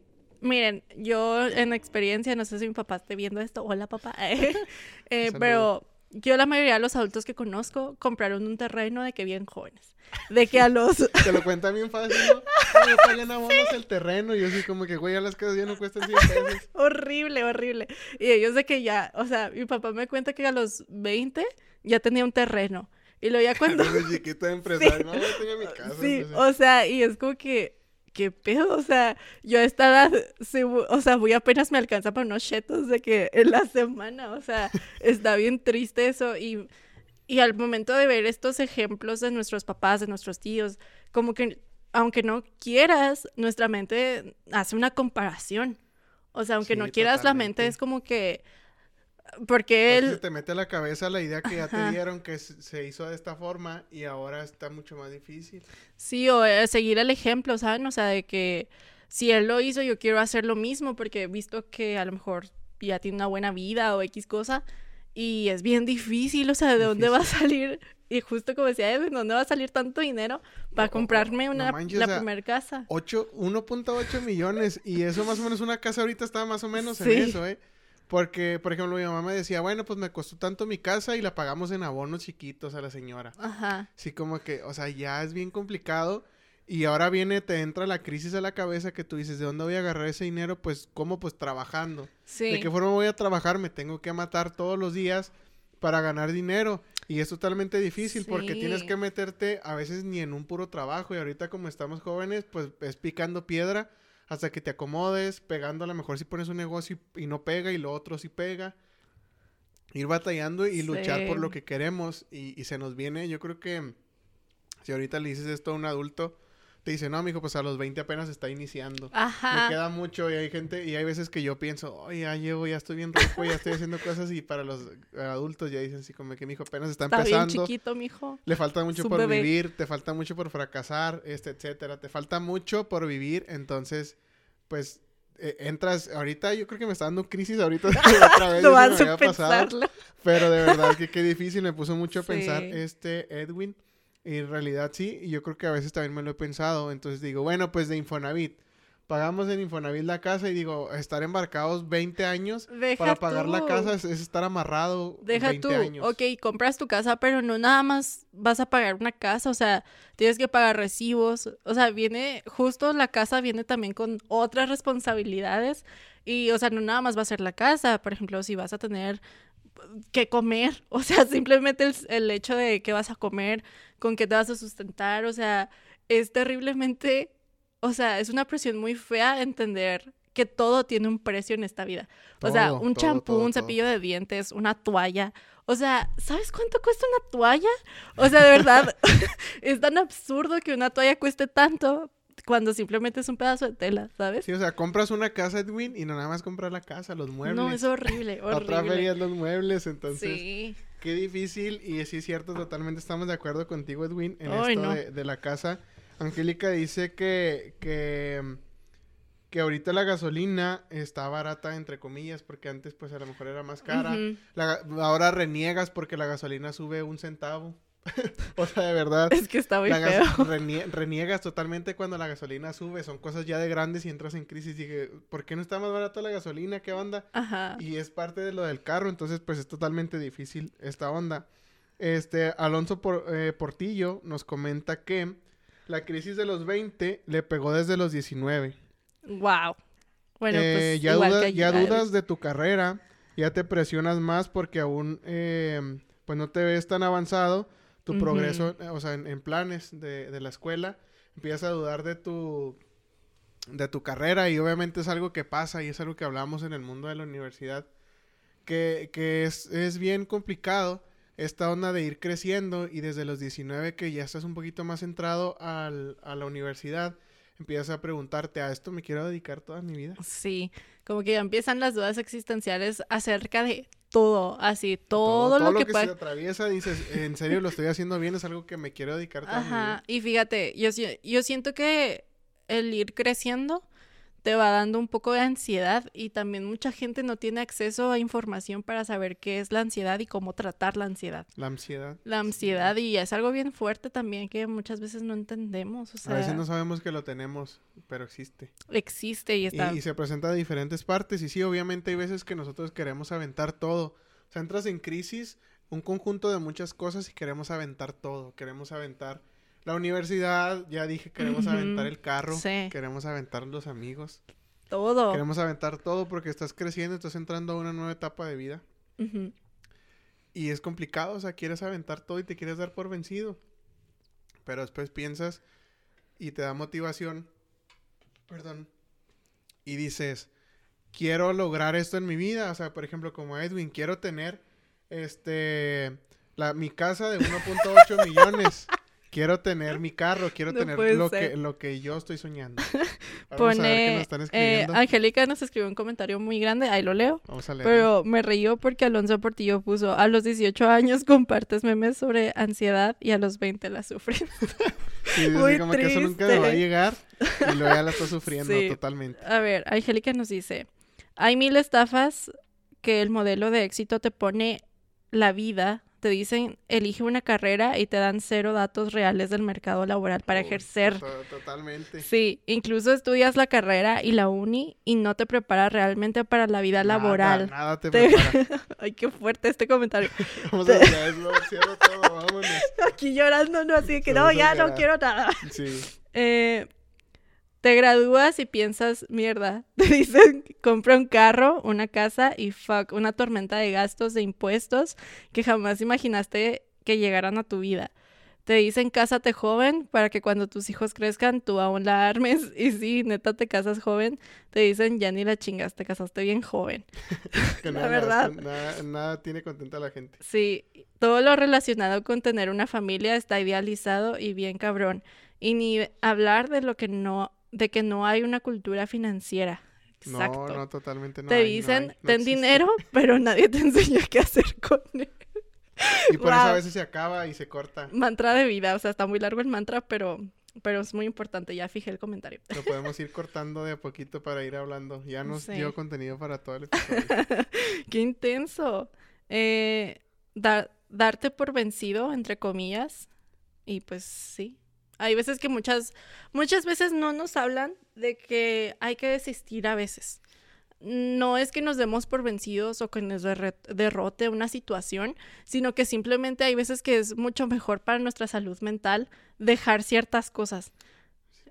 Speaker 4: miren, yo en experiencia, no sé si mi papá esté viendo esto, hola papá, Eh, pero yo la mayoría de los adultos que conozco compraron un terreno de que bien jóvenes. De que a los...
Speaker 3: Te lo cuenta bien fácil, ¿no? Ay, papá, ya no abonos el terreno. Y yo así como que, güey, ya las casas ya no cuestan 100 pesos.
Speaker 4: horrible, horrible. Y ellos de que ya, o sea, mi papá me cuenta que a los 20 ya tenía un terreno. Y luego ya cuando...
Speaker 3: Desde chiquito de empresario. No, yo tenía mi casa.
Speaker 4: Sí,
Speaker 3: empecé.
Speaker 4: o sea, y es como que, ¿qué pedo? O sea, yo a esta edad, o sea, voy apenas me alcanza para unos chetos de que en la semana, o sea, está bien triste eso. Y, y al momento de ver estos ejemplos de nuestros papás, de nuestros tíos, como que, aunque no quieras, nuestra mente hace una comparación. O sea, aunque
Speaker 3: Sí,
Speaker 4: no quieras, la mente es como que, porque
Speaker 3: se
Speaker 4: él...
Speaker 3: te mete a la cabeza la idea que ya
Speaker 4: Ajá.
Speaker 3: te dieron que se hizo de esta forma y ahora está mucho más difícil.
Speaker 4: Sí, o eh, seguir el ejemplo, ¿saben? O sea, de que si él lo hizo, yo quiero hacer lo mismo porque he visto que a lo mejor ya tiene una buena vida o X cosa y es bien difícil, o sea, ¿de dónde va a salir? Y justo como decía Edwin, ¿dónde va a salir tanto dinero para
Speaker 3: No,
Speaker 4: comprarme
Speaker 3: no
Speaker 4: una,
Speaker 3: manches,
Speaker 4: la
Speaker 3: o sea,
Speaker 4: primera casa?
Speaker 3: Ocho- 1.8 millones y eso más o menos una casa ahorita está más o menos
Speaker 4: Sí.
Speaker 3: en eso, ¿eh? Porque, por ejemplo, mi mamá me decía, bueno, pues me costó tanto mi casa y la pagamos en abonos chiquitos a la señora.
Speaker 4: Ajá,
Speaker 3: Sí, como que, o sea, ya es bien complicado. Y ahora viene, te entra la crisis a la cabeza que tú dices, ¿de dónde voy a agarrar ese dinero? Pues, ¿cómo? Pues trabajando.
Speaker 4: sí.
Speaker 3: ¿De qué forma voy a trabajar? Me tengo que matar todos los días para ganar dinero. Y es totalmente difícil porque tienes que meterte a veces ni en un puro trabajo. Y ahorita como estamos jóvenes, pues es picando piedra hasta que te acomodes, pegando a lo mejor si pones un negocio y, y no pega y lo otro sí pega. Ir batallando y luchar por lo que queremos. Y, y se nos viene, yo creo que si ahorita le dices esto a un adulto, te dice, no, mijo, pues a los 20 apenas está iniciando. Me
Speaker 4: Ajá.
Speaker 3: queda mucho y hay gente, y hay veces que yo pienso, oye, ya llevo, ya estoy bien rico, ya estoy haciendo cosas y para los adultos ya dicen así como que mi hijo apenas está,
Speaker 4: Está bien
Speaker 3: empezando,
Speaker 4: chiquito, mijo.
Speaker 3: le falta mucho
Speaker 4: Su
Speaker 3: por
Speaker 4: bebé.
Speaker 3: vivir, te falta mucho por fracasar, este, etcétera, te falta mucho por vivir, entonces, pues, eh, entras, ahorita yo creo que me está dando crisis ahorita otra vez,
Speaker 4: No vas
Speaker 3: me
Speaker 4: a
Speaker 3: pasado. Pero de verdad que qué difícil, me puso mucho a pensar este Edwin. Y en realidad sí, y yo creo que a veces también me lo he pensado. Entonces digo, bueno, pues de Infonavit. Pagamos en Infonavit la casa y digo, estar embarcados 20 años
Speaker 4: Deja
Speaker 3: para pagar la casa es, es estar amarrado
Speaker 4: Deja
Speaker 3: 20
Speaker 4: tú,
Speaker 3: años.
Speaker 4: ok, compras tu casa, pero no nada más vas a pagar una casa, o sea, tienes que pagar recibos, o sea, viene, justo la casa viene también con otras responsabilidades y, o sea, no nada más va a ser la casa, por ejemplo, si vas a tener qué comer. O sea, simplemente el, el hecho de qué vas a comer, con qué te vas a sustentar. O sea, es terriblemente. O sea, es una presión muy fea entender que todo tiene un precio en esta vida. o sea, un champú, un cepillo de dientes, una toalla. O sea, ¿sabes cuánto cuesta una toalla? O sea, de verdad, es tan absurdo que una toalla cueste tanto cuando simplemente es un pedazo de tela, ¿sabes?
Speaker 3: Sí, o sea, compras una casa, Edwin, y no nada más compras la casa, los muebles.
Speaker 4: No, es horrible,
Speaker 3: La otra feria
Speaker 4: horrible.
Speaker 3: es los muebles, entonces...
Speaker 4: Sí.
Speaker 3: Qué difícil, y sí es cierto, totalmente estamos de acuerdo contigo, Edwin, en
Speaker 4: Ay,
Speaker 3: esto
Speaker 4: no.
Speaker 3: de, de la casa. Angélica dice que, que, que ahorita la gasolina está barata, entre comillas, porque antes pues a lo mejor era más cara. La ahora reniegas porque la gasolina sube un centavo. o sea, de verdad.
Speaker 4: Es que está muy feo.
Speaker 3: gas- renie- reniegas totalmente cuando la gasolina sube. Son cosas ya de grandes y entras en crisis. Dije, ¿por qué no está más barata la gasolina? ¿Qué onda?
Speaker 4: Ajá.
Speaker 3: Y es parte de lo del carro, entonces pues es totalmente difícil esta onda. Este, Alonso Por- eh, Portillo nos comenta que la crisis de los 20 le pegó desde los 19.
Speaker 4: Wow. Bueno,
Speaker 3: Eh,
Speaker 4: pues
Speaker 3: ya
Speaker 4: igual que
Speaker 3: ya dudas de tu carrera, ya te presionas más porque aún eh, pues no te ves tan avanzado tu progreso, eh, o sea, en, en planes de, de la escuela, empiezas a dudar de tu de tu carrera y obviamente es algo que pasa y es algo que hablamos en el mundo de la universidad, que, que es, es bien complicado esta onda de ir creciendo y desde los 19 que ya estás un poquito más centrado al- a la universidad, empiezas a preguntarte, ¿a esto me quiero dedicar toda mi vida?
Speaker 4: Sí, como que ya empiezan las dudas existenciales acerca de todo, así, todo, lo, que,
Speaker 3: se
Speaker 4: pueda.
Speaker 3: atraviesa, dices, en serio lo estoy haciendo bien, es algo que me quiero dedicar vida.
Speaker 4: Ajá, y fíjate, yo, yo siento que el ir creciendo te va dando un poco de ansiedad y también mucha gente no tiene acceso a información para saber qué es la ansiedad y cómo tratar la ansiedad.
Speaker 3: La ansiedad.
Speaker 4: La ansiedad y es algo bien fuerte también que muchas veces no entendemos, o sea,
Speaker 3: a veces no sabemos que lo tenemos, pero existe.
Speaker 4: existe y
Speaker 3: Y,
Speaker 4: está...
Speaker 3: y se presenta de diferentes partes. Y sí, obviamente hay veces que nosotros queremos aventar todo. O sea, entras en crisis, un conjunto de muchas cosas y queremos aventar todo. Queremos aventar la universidad, ya dije, queremos aventar el carro,
Speaker 4: sí.
Speaker 3: queremos aventar los amigos.
Speaker 4: todo.
Speaker 3: Queremos aventar todo porque estás creciendo, estás entrando a una nueva etapa de vida. Y es complicado, o sea, quieres aventar todo y te quieres dar por vencido. Pero después piensas y te da motivación. Perdón. Y dices, quiero lograr esto en mi vida. O sea, por ejemplo, como Edwin, quiero tener este la, mi casa de 1.8 millones. Quiero tener mi carro, quiero
Speaker 4: No
Speaker 3: tener lo
Speaker 4: ser.
Speaker 3: que, lo que yo estoy soñando. Vamos a ver qué
Speaker 4: Pone,
Speaker 3: nos están
Speaker 4: eh,
Speaker 3: escribiendo.
Speaker 4: Angélica nos escribió un comentario muy grande, ahí lo leo.
Speaker 3: Vamos a leer.
Speaker 4: Pero me río porque Alonso Portillo puso, a los 18 años compartes memes sobre ansiedad y a los 20 la sufres.
Speaker 3: Sí,
Speaker 4: muy
Speaker 3: como que eso nunca me va a llegar y luego ya la está sufriendo
Speaker 4: Sí.
Speaker 3: totalmente.
Speaker 4: A ver, Angélica nos dice, hay mil estafas que el modelo de éxito te pone la vida, te dicen, elige una carrera y te dan cero datos reales del mercado laboral para
Speaker 3: Uy,
Speaker 4: ejercer.
Speaker 3: to- Totalmente.
Speaker 4: Sí, incluso estudias la carrera y la uni y no te preparas realmente para la vida
Speaker 3: Nada,
Speaker 4: laboral.
Speaker 3: Nada te
Speaker 4: Te-
Speaker 3: prepara.
Speaker 4: Ay, qué fuerte este comentario.
Speaker 3: Vamos a ya es, vamos, cierra todo, vámonos.
Speaker 4: Aquí llorando, no, así que no,
Speaker 3: a
Speaker 4: ya no quiero nada.
Speaker 3: Sí.
Speaker 4: Eh, te gradúas y piensas, mierda. Te dicen, compra un carro, una casa y fuck, una tormenta de gastos, de impuestos que jamás imaginaste que llegaran a tu vida. Te dicen, cásate joven para que cuando tus hijos crezcan tú aún la armes. Y sí, neta, te casas joven. Te dicen, ya ni la chingas, te casaste bien joven.
Speaker 3: Que
Speaker 4: La
Speaker 3: nada,
Speaker 4: verdad.
Speaker 3: Nada, nada tiene contenta a la gente.
Speaker 4: Sí, todo lo relacionado con tener una familia está idealizado y bien cabrón. Y ni hablar de lo que no, de que no hay una cultura financiera. Exacto.
Speaker 3: No, no, totalmente no.
Speaker 4: te
Speaker 3: hay, no
Speaker 4: dicen,
Speaker 3: hay, no
Speaker 4: ten
Speaker 3: existe.
Speaker 4: dinero, pero nadie te enseña qué hacer con él.
Speaker 3: Y por eso a veces se acaba y se corta.
Speaker 4: Mantra de vida, o sea, está muy largo el mantra, pero, pero es muy importante. Ya fijé el comentario.
Speaker 3: Lo podemos ir cortando de a poquito para ir hablando. Ya nos
Speaker 4: Sí.
Speaker 3: dio contenido para todo el episodio.
Speaker 4: Qué intenso. Eh, dar- darte por vencido, entre comillas. Y pues sí. Hay veces que muchas, muchas veces no nos hablan de que hay que desistir a veces. No es que nos demos por vencidos o que nos derrote una situación, sino que simplemente hay veces que es mucho mejor para nuestra salud mental dejar ciertas cosas.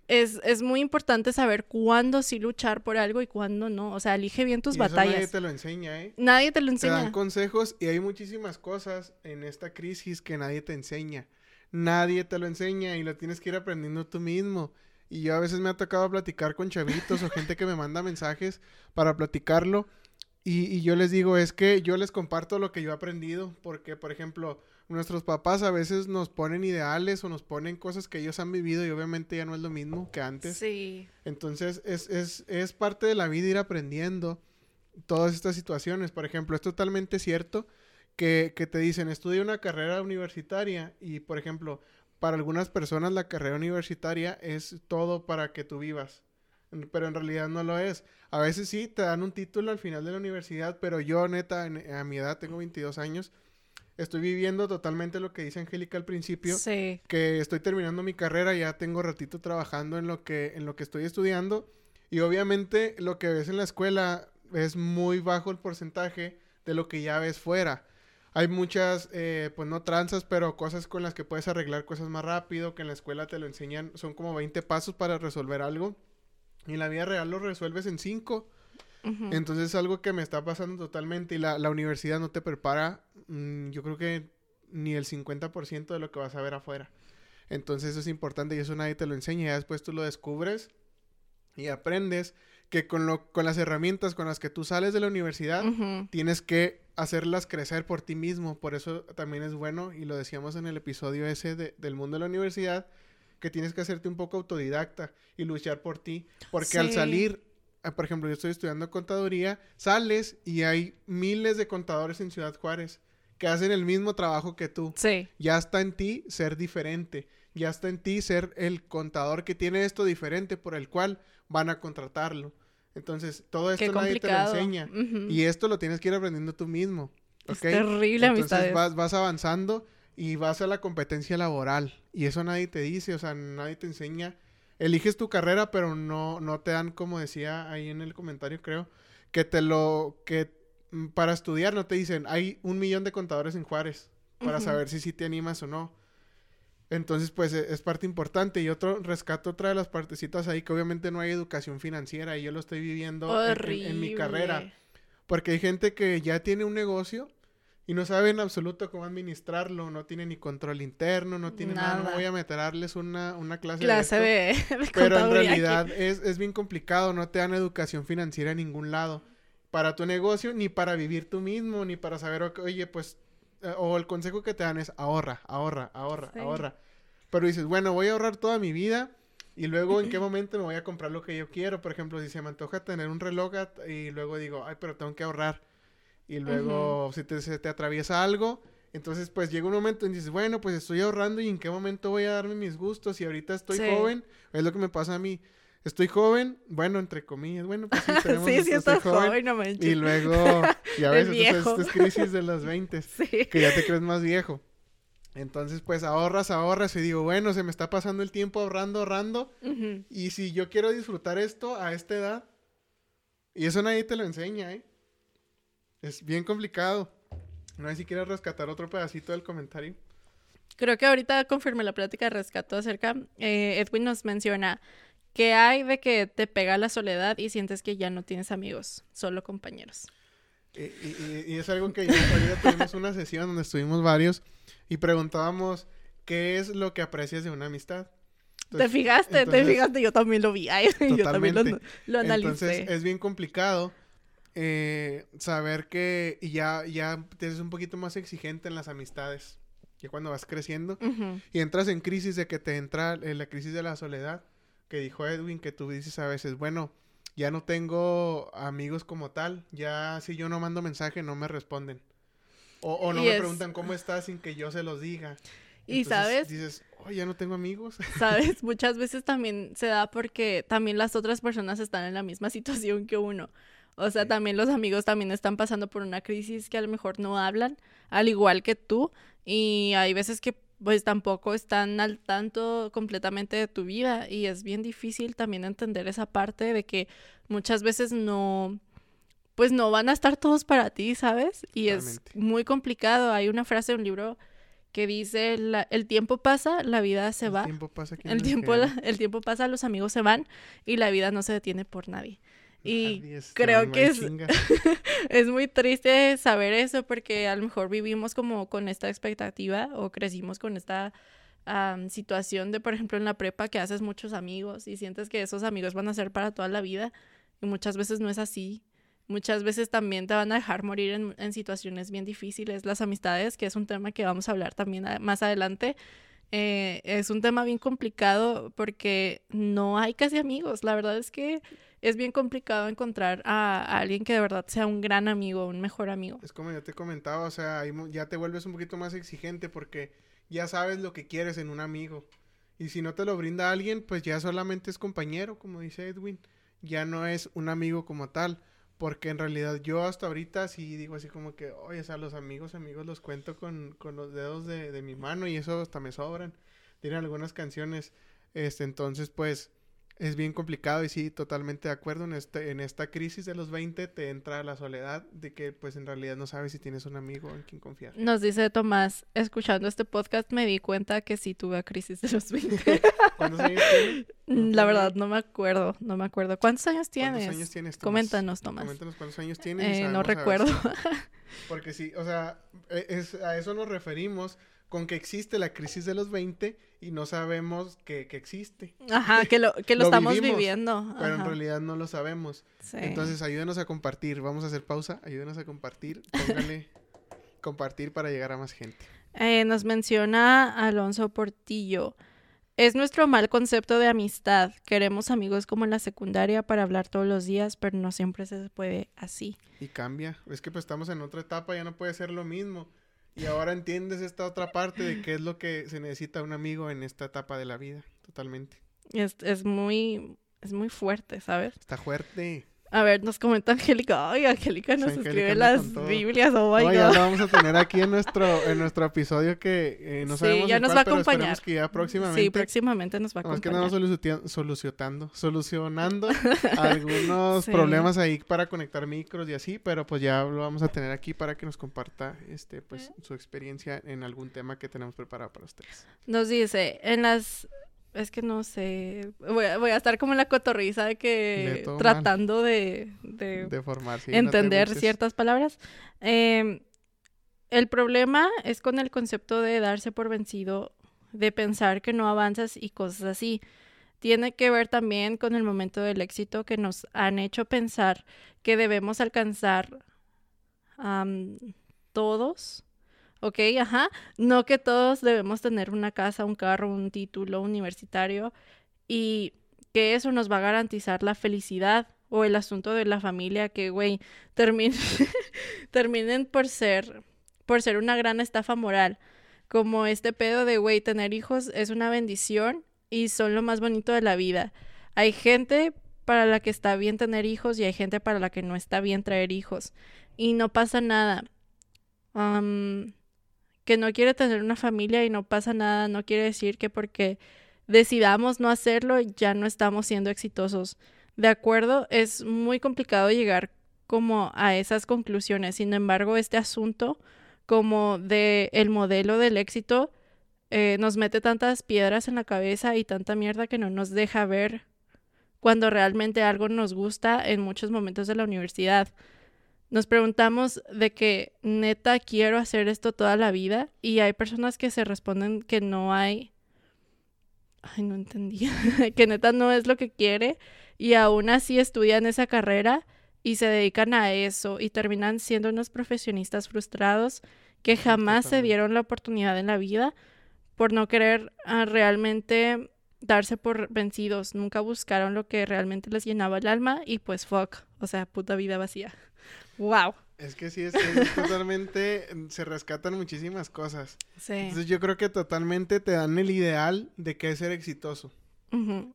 Speaker 4: es, es muy importante saber cuándo sí luchar por algo y cuándo no. O sea, elige bien tus
Speaker 3: Y eso nadie
Speaker 4: batallas.
Speaker 3: te lo enseña, ¿eh?
Speaker 4: Nadie te lo
Speaker 3: Te
Speaker 4: enseña.
Speaker 3: dan consejos y hay muchísimas cosas en esta crisis que nadie te enseña. Nadie te lo enseña y lo tienes que ir aprendiendo tú mismo. Y yo a veces me ha tocado platicar con chavitos o gente que me manda mensajes para platicarlo. Y, y yo les digo, es que yo les comparto lo que yo he aprendido. Porque, por ejemplo, nuestros papás a veces nos ponen ideales o nos ponen cosas que ellos han vivido y obviamente ya no es lo mismo que antes.
Speaker 4: Sí.
Speaker 3: Entonces, es, es, es parte de la vida ir aprendiendo todas estas situaciones. Por ejemplo, es totalmente cierto que, que te dicen, estudia una carrera universitaria y, por ejemplo, para algunas personas la carrera universitaria es todo para que tú vivas. Pero en realidad no lo es. A veces sí, te dan un título al final de la universidad, pero yo, neta, en- a mi edad, tengo 22 años, estoy viviendo totalmente lo que dice Angélica al principio
Speaker 4: Sí.
Speaker 3: que estoy terminando mi carrera, ya tengo ratito trabajando en lo que, en lo que estoy estudiando. Y obviamente lo que ves en la escuela es muy bajo el porcentaje de lo que ya ves fuera. Hay muchas, eh, pues no tranzas, pero cosas con las que puedes arreglar cosas más rápido, que en la escuela te lo enseñan, son como 20 pasos para resolver algo. Y en la vida real lo resuelves en 5.
Speaker 4: Ujú.
Speaker 3: Entonces es algo que me está pasando totalmente y la, la universidad no te prepara, mm, yo creo que ni el 50% de lo que vas a ver afuera. Entonces eso es importante y eso nadie te lo enseña. Ya después tú lo descubres y aprendes que con, lo, con las herramientas con las que tú sales de la universidad, tienes que hacerlas crecer por ti mismo. Por eso también es bueno, y lo decíamos en el episodio ese de- del mundo de la universidad, que tienes que hacerte un poco autodidacta y luchar por ti. Porque al salir, ah, por ejemplo, yo estoy estudiando contaduría, sales y hay miles de contadores en Ciudad Juárez que hacen el mismo trabajo que tú.
Speaker 4: Sí.
Speaker 3: Ya está en ti ser diferente. Ya está en ti ser el contador que tiene esto diferente por el cual van a contratarlo. Entonces, todo esto nadie te lo enseña. Y esto lo tienes que ir aprendiendo tú mismo.
Speaker 4: Es
Speaker 3: ¿ok?
Speaker 4: terrible,
Speaker 3: Entonces
Speaker 4: amistades.
Speaker 3: vas, vas avanzando y vas a la competencia laboral. Y eso nadie te dice, o sea, nadie te enseña. Eliges tu carrera, pero no, no te dan, como decía ahí en el comentario, creo, que te lo, que mm, para estudiar no te dicen, hay un millón de contadores en Juárez para saber si sí te animas o no. Entonces, pues e- es parte importante. Y otro, rescato otra de las partecitas ahí, que obviamente no hay educación financiera y yo lo estoy viviendo en- en- en mi carrera. Porque hay gente que ya tiene un negocio y no sabe en absoluto cómo administrarlo, no tiene ni control interno, no tiene nada. No
Speaker 4: Nada.
Speaker 3: voy a meterles una, una clase,
Speaker 4: Clase
Speaker 3: de esto,
Speaker 4: de, de
Speaker 3: Pero en
Speaker 4: aquí.
Speaker 3: realidad es, es bien complicado, no te dan educación financiera en ningún lado. Para tu negocio, ni para vivir tú mismo, ni para saber, oye, pues, o el consejo que te dan es ahorra, ahorra, ahorra,
Speaker 4: Sí.
Speaker 3: ahorra. Pero dices, bueno, voy a ahorrar toda mi vida y luego en qué momento me voy a comprar lo que yo quiero. Por ejemplo, si se me antoja tener un reloj y luego digo, ay, pero tengo que ahorrar. Y luego si te, se te atraviesa algo, entonces pues llega un momento y dices, bueno, pues estoy ahorrando y en qué momento voy a darme mis gustos y ahorita estoy
Speaker 4: Sí.
Speaker 3: joven, es lo que me pasa a mí. Estoy joven, bueno, entre comillas, bueno, pues sí, tenemos
Speaker 4: sí, sí, estás
Speaker 3: estoy
Speaker 4: joven, no manches.
Speaker 3: Y luego, ya ves,
Speaker 4: El
Speaker 3: entonces,
Speaker 4: viejo.
Speaker 3: esta es crisis de los 20
Speaker 4: Sí.
Speaker 3: que ya te crees más viejo. Entonces, pues ahorras, ahorras y digo, bueno, se me está pasando el tiempo ahorrando, ahorrando. Y si yo quiero disfrutar esto a esta edad, y eso nadie te lo enseña, ¿eh? Es bien complicado. No sé si quieres rescatar otro pedacito del comentario.
Speaker 4: Creo que ahorita conforme la plática de rescato acerca, eh, Edwin nos menciona que hay de que te pega la soledad y sientes que ya no tienes amigos, solo compañeros.
Speaker 3: Y, y- y- y es algo que ya ahorita tuvimos una sesión donde estuvimos varios y preguntábamos qué es lo que aprecias de una amistad.
Speaker 4: ¿Te
Speaker 3: Entonces-
Speaker 4: fijaste? ¿Te fijaste? Yo también lo vi. Ay, yo también lo, analicé.
Speaker 3: Entonces es bien complicado eh, saber que ya, ya te eres un poquito más exigente en las amistades. Que cuando vas creciendo y entras en crisis de que te entra eh, la crisis de la soledad, que dijo Edwin, que tú dices a veces, bueno, ya no tengo amigos como tal, ya si yo no mando mensaje no me responden. O, o no
Speaker 4: Y
Speaker 3: me
Speaker 4: es-
Speaker 3: preguntan cómo estás sin que yo se los diga.
Speaker 4: Y
Speaker 3: Entonces,
Speaker 4: sabes,
Speaker 3: Dices, oh, ya no tengo amigos.
Speaker 4: sabes, muchas veces también se da porque también las otras personas están en la misma situación que uno. O sea,
Speaker 3: Sí.
Speaker 4: también los amigos también están pasando por una crisis que a lo mejor no hablan, al igual que tú. Y hay veces que pues tampoco están al tanto completamente de tu vida y es bien difícil también entender esa parte de que muchas veces no, pues no van a estar todos para ti, ¿sabes? Y es muy complicado. Hay una frase de un libro que dice, la- el tiempo pasa, la vida se
Speaker 3: El
Speaker 4: va.
Speaker 3: tiempo pasa
Speaker 4: El tiempo, la- el tiempo pasa, los amigos se van y la vida no se detiene por nadie. Y
Speaker 3: se
Speaker 4: creo que es, es muy triste saber eso porque a lo mejor vivimos como con esta expectativa o crecimos con esta am, situación de, por ejemplo, en la prepa que haces muchos amigos y sientes que esos amigos van a ser para toda la vida y muchas veces no es así. Muchas veces también te van a dejar morir en, en situaciones bien difíciles. Las amistades, que es un tema que vamos a hablar también a- más adelante, eh, es un tema bien complicado porque no hay casi amigos. La verdad es que es bien complicado encontrar a, alguien que de verdad sea un gran amigo, un mejor amigo.
Speaker 3: Es como yo te comentaba, o sea, ya te vuelves un poquito más exigente porque ya sabes lo que quieres en un amigo. Y si no te lo brinda alguien, pues ya solamente es compañero, como dice Edwin. Ya no es un amigo como tal. Porque en realidad yo hasta ahorita sí digo así como que, oye, o sea, los amigos, amigos los cuento con, con los dedos de, de mi mano y eso hasta me sobran. Tienen algunas canciones. Este, entonces, pues, es bien complicado y sí, totalmente de acuerdo. En, este, en esta crisis de los 20 te entra la soledad de que pues en realidad no sabes si tienes un amigo en quien confiar.
Speaker 4: Nos dice Tomás, escuchando este podcast me di cuenta que sí tuve crisis de los 20.
Speaker 3: ¿Cuántos años tienes?
Speaker 4: La verdad, no me acuerdo, no me acuerdo. ¿Cuántos años tienes?
Speaker 3: ¿Cuántos años tienes, Tomás?
Speaker 4: Coméntanos, Tomás.
Speaker 3: Coméntanos cuántos años tienes.
Speaker 4: Eh, no recuerdo.
Speaker 3: Porque sí, o sea, e- es, a eso nos referimos con que existe la crisis de los 20 y no sabemos que, que existe.
Speaker 4: Ajá, que lo, que lo,
Speaker 3: Lo
Speaker 4: estamos
Speaker 3: vivimos,
Speaker 4: viviendo.
Speaker 3: Pero en realidad no lo sabemos.
Speaker 4: sí.
Speaker 3: Entonces ayúdenos a compartir. Vamos a hacer pausa. Ayúdenos a compartir. Póngale compartir para llegar a más gente.
Speaker 4: Eh, nos menciona Alonso Portillo. Es nuestro mal concepto de amistad. Queremos amigos como en la secundaria para hablar todos los días, pero no siempre se puede así.
Speaker 3: Y cambia. Es que pues estamos en otra etapa, ya no puede ser lo mismo. Y ahora entiendes esta otra parte de qué es lo que se necesita un amigo en esta etapa de la vida. Totalmente.
Speaker 4: Es, es muy, es muy fuerte, ¿sabes?
Speaker 3: Está fuerte.
Speaker 4: A ver, nos comenta Angélica. Ay, Angélica nos
Speaker 3: Angélica
Speaker 4: escribe las. Biblias. Oh my
Speaker 3: No, ya lo vamos a tener aquí en nuestro, en nuestro episodio que eh, no
Speaker 4: Sí,
Speaker 3: sabemos
Speaker 4: ya nos
Speaker 3: cuál,
Speaker 4: va a acompañar.
Speaker 3: que ya próximamente.
Speaker 4: Sí, próximamente nos va a
Speaker 3: que
Speaker 4: acompañar.
Speaker 3: andamos solucion- solucionando, solucionando algunos
Speaker 4: Sí.
Speaker 3: problemas ahí para conectar micros y así, pero pues ya lo vamos a tener aquí para que nos comparta este pues su experiencia en algún tema que tenemos preparado para ustedes.
Speaker 4: Nos dice, en las... Es que no sé. Voy a, voy a estar como en la cotorriza de que... Tratando de... de
Speaker 3: De formar, sí,
Speaker 4: entender ciertas palabras. Eh, el problema es con el concepto de darse por vencido, de pensar que no avanzas y cosas así. Tiene que ver también con el momento del éxito que nos han hecho pensar que debemos alcanzar am, todos. ¿Ok? Ajá. No que todos debemos tener una casa, un carro, un título universitario y que eso nos va a garantizar la felicidad o el asunto de la familia que, güey, terminen, terminen por ser, por ser una gran estafa moral. Como este pedo de, güey, tener hijos es una bendición y son lo más bonito de la vida. Hay gente para la que está bien tener hijos y hay gente para la que no está bien traer hijos. Y no pasa nada. Que no quiere tener una familia y no pasa nada, no quiere decir que porque decidamos no hacerlo ya no estamos siendo exitosos. De acuerdo, es muy complicado llegar como a esas conclusiones. Sin embargo, este asunto como de el modelo del éxito eh, nos mete tantas piedras en la cabeza y tanta mierda que no nos deja ver cuando realmente algo nos gusta en muchos momentos de la universidad. Nos preguntamos de que neta quiero hacer esto toda la vida y hay personas que se responden que no hay Ay, no entendí. que neta no es lo que quiere y aún así estudian esa carrera y se dedican a eso y terminan siendo unos profesionistas frustrados que jamás se dieron la oportunidad en la vida por no querer ah, realmente darse por vencidos. Nunca buscaron lo que realmente les llenaba el alma y pues fuck, o sea, puta vida vacía. Wow.
Speaker 3: Es que sí, es, es totalmente, se rescatan muchísimas cosas.
Speaker 4: Sí.
Speaker 3: Entonces yo creo que totalmente te dan el ideal de qué es ser exitoso.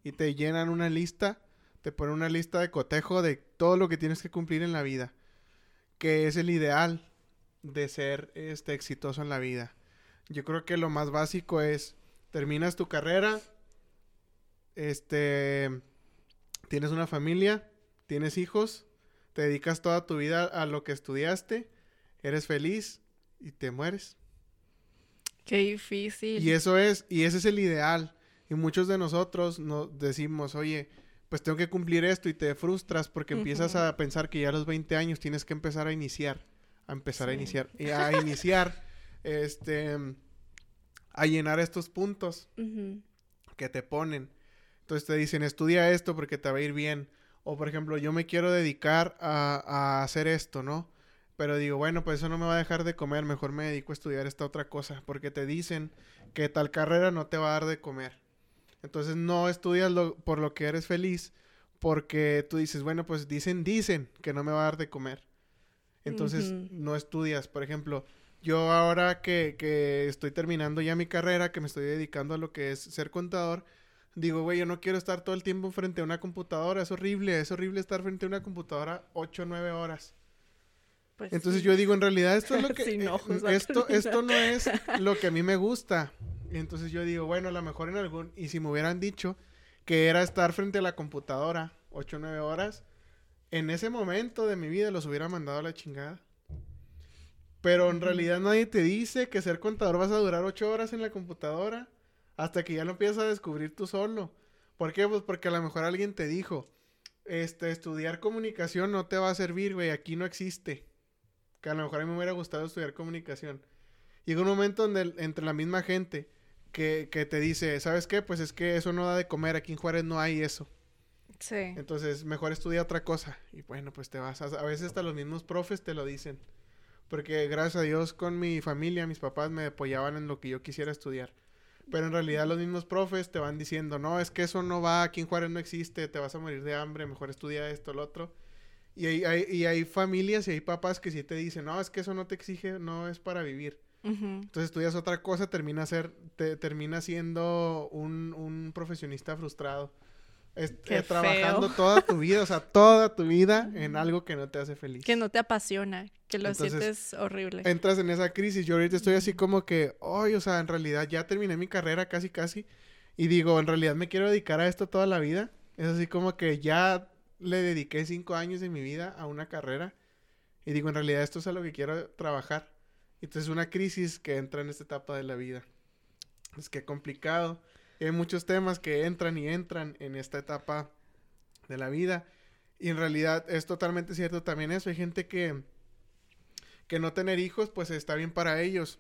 Speaker 3: Y te llenan una lista, te ponen una lista de cotejo de todo lo que tienes que cumplir en la vida, que es el ideal de ser este exitoso en la vida. Yo creo que lo más básico es terminas tu carrera, este tienes una familia, tienes hijos, te dedicas toda tu vida a lo que estudiaste, eres feliz y te mueres.
Speaker 4: Qué difícil.
Speaker 3: Y eso es, y ese es el ideal. Y muchos de nosotros nos decimos, oye, pues tengo que cumplir esto y te frustras porque empiezas a pensar que ya a los 20 años tienes que empezar a iniciar, a empezar a iniciar, y a iniciar, este, a llenar estos puntos que te ponen. Entonces te dicen, estudia esto porque te va a ir bien. O por ejemplo, yo me quiero dedicar a, a hacer esto, ¿no? Pero digo, bueno, pues eso no me va a dejar de comer, mejor me dedico a estudiar esta otra cosa, porque te dicen que tal carrera no te va a dar de comer. Entonces no estudias lo- por lo que eres feliz, porque tú dices, bueno, pues dicen, dicen que no me va a dar de comer. Entonces no estudias. Por ejemplo, yo ahora que, que estoy terminando ya mi carrera, que me estoy dedicando a lo que es ser contador, digo, güey, yo no quiero estar todo el tiempo frente a una computadora, es horrible, es horrible estar frente a una computadora 8 o 9 horas.
Speaker 4: Pues
Speaker 3: Entonces
Speaker 4: sí.
Speaker 3: yo digo, en realidad esto es lo que...
Speaker 4: Sin
Speaker 3: eh,
Speaker 4: ojos a
Speaker 3: esto, esto no es lo que a mí me gusta. Entonces yo digo, bueno, a lo mejor en algún... Y si me hubieran dicho que era estar frente a la computadora 8 o 9 horas, en ese momento de mi vida los hubiera mandado a la chingada. Pero en realidad nadie te dice que ser contador vas a durar 8 horas en la computadora hasta que ya lo empiezas a descubrir tú solo. ¿Por qué? Pues porque a lo mejor alguien te dijo, este, estudiar comunicación no te va a servir, güey, aquí no existe. Que a lo mejor a mí me hubiera gustado estudiar comunicación. Llega un momento donde entre la misma gente que, que te dice, ¿sabes qué? Pues es que eso no da de comer, aquí en Juárez no hay eso.
Speaker 4: Sí.
Speaker 3: Entonces, mejor estudia otra cosa. Y bueno, pues te vas. A, a veces hasta los mismos profes te lo dicen. Porque gracias a Dios con mi familia, mis papás me apoyaban en lo que yo quisiera estudiar. Pero en realidad los mismos profes te van diciendo, no, es que eso no va, aquí en Juárez no existe, te vas a morir de hambre, mejor estudia esto, lo otro. Y hay, hay- y hay familias y hay papás que sí te dicen, no, es que eso no te exige, no es para vivir. Entonces estudias otra cosa, termina, ser, te, termina siendo un, un profesionista frustrado. Es-
Speaker 4: Qué
Speaker 3: eh, trabajando
Speaker 4: feo.
Speaker 3: toda tu vida, o sea, toda tu vida en algo que no te hace feliz.
Speaker 4: Que no te apasiona, que lo
Speaker 3: Entonces,
Speaker 4: sientes horrible.
Speaker 3: Entras en esa crisis. Yo ahorita estoy así como que, ay, o sea, en realidad ya terminé mi carrera casi, casi. Y digo, en realidad me quiero dedicar a esto toda la vida. Es así como que ya le dediqué cinco años de mi vida a una carrera. Y digo, en realidad esto es a lo que quiero trabajar. Entonces una crisis que entra en esta etapa de la vida. Es que complicado. Y hay muchos temas que entran y entran en esta etapa de la vida. Y en realidad es totalmente cierto también eso. Hay gente que, que no tener hijos, pues está bien para ellos.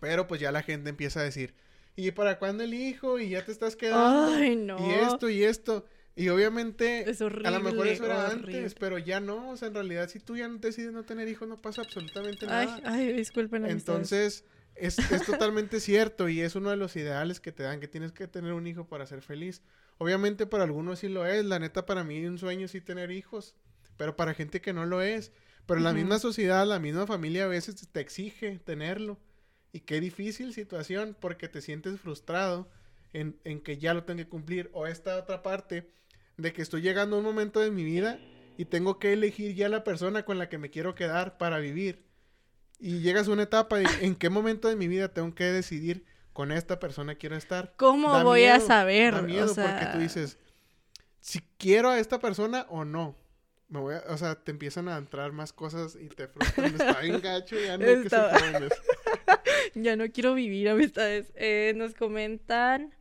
Speaker 3: Pero pues ya la gente empieza a decir, ¿y para cuándo el hijo? Y ya te estás quedando.
Speaker 4: Ay, no.
Speaker 3: Y esto y esto. Y obviamente,
Speaker 4: Es
Speaker 3: a lo mejor
Speaker 4: horrible,
Speaker 3: eso era
Speaker 4: horrible.
Speaker 3: antes, pero ya no. O sea, en realidad, si tú ya decides no tener hijos, no pasa absolutamente
Speaker 4: Ay,
Speaker 3: nada.
Speaker 4: ay, disculpen amistades.
Speaker 3: Entonces, es, es totalmente cierto y es uno de los ideales que te dan, que tienes que tener un hijo para ser feliz. Obviamente para algunos sí lo es, la neta para mí un sueño sí tener hijos, pero para gente que no lo es. Pero la misma sociedad, la misma familia a veces te exige tenerlo. Y qué difícil situación porque te sientes frustrado en, en que ya lo tengo que cumplir. O esta otra parte de que estoy llegando a un momento de mi vida y tengo que elegir ya la persona con la que me quiero quedar para vivir. Y llegas a una etapa de en qué momento de mi vida tengo que decidir con esta persona quiero estar.
Speaker 4: ¿Cómo
Speaker 3: Da
Speaker 4: voy a saber?
Speaker 3: Da miedo
Speaker 4: o sea,
Speaker 3: porque tú dices, si quiero a esta persona o no. Me voy a- o sea, te empiezan a entrar más cosas y te frustran. Está bien gacho, ya no hay que ser
Speaker 4: Está-
Speaker 3: jóvenes.
Speaker 4: Ya no quiero vivir amistades. Eh, nos comentan.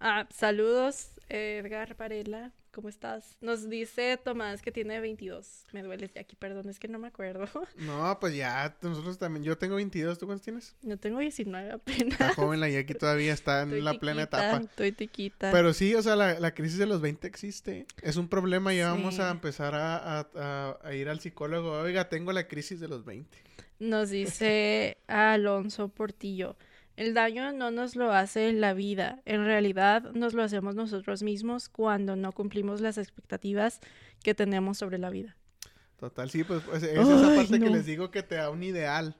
Speaker 4: Ah, saludos, Edgar Varela. ¿Cómo estás? Nos dice Tomás que tiene 22. Me duele aquí, perdón, es que no me acuerdo.
Speaker 3: No, pues ya, nosotros también. Yo tengo 22, ¿tú cuántos tienes?
Speaker 4: No tengo 19 apenas.
Speaker 3: Está joven la Jackie todavía está en
Speaker 4: Estoy
Speaker 3: la plena etapa.
Speaker 4: Estoy tiquita.
Speaker 3: Pero sí, o sea, la, la crisis de los 20 existe. Es un problema ya vamos a empezar a, a- a- a ir al psicólogo. Oiga, tengo la crisis de los 20.
Speaker 4: Nos dice Alonso Portillo. El daño no nos lo hace la vida, en realidad nos lo hacemos nosotros mismos cuando no cumplimos las expectativas que tenemos sobre la vida.
Speaker 3: Total, sí, pues, pues, es esa
Speaker 4: Ay,
Speaker 3: parte que
Speaker 4: no.
Speaker 3: les digo que te da un ideal.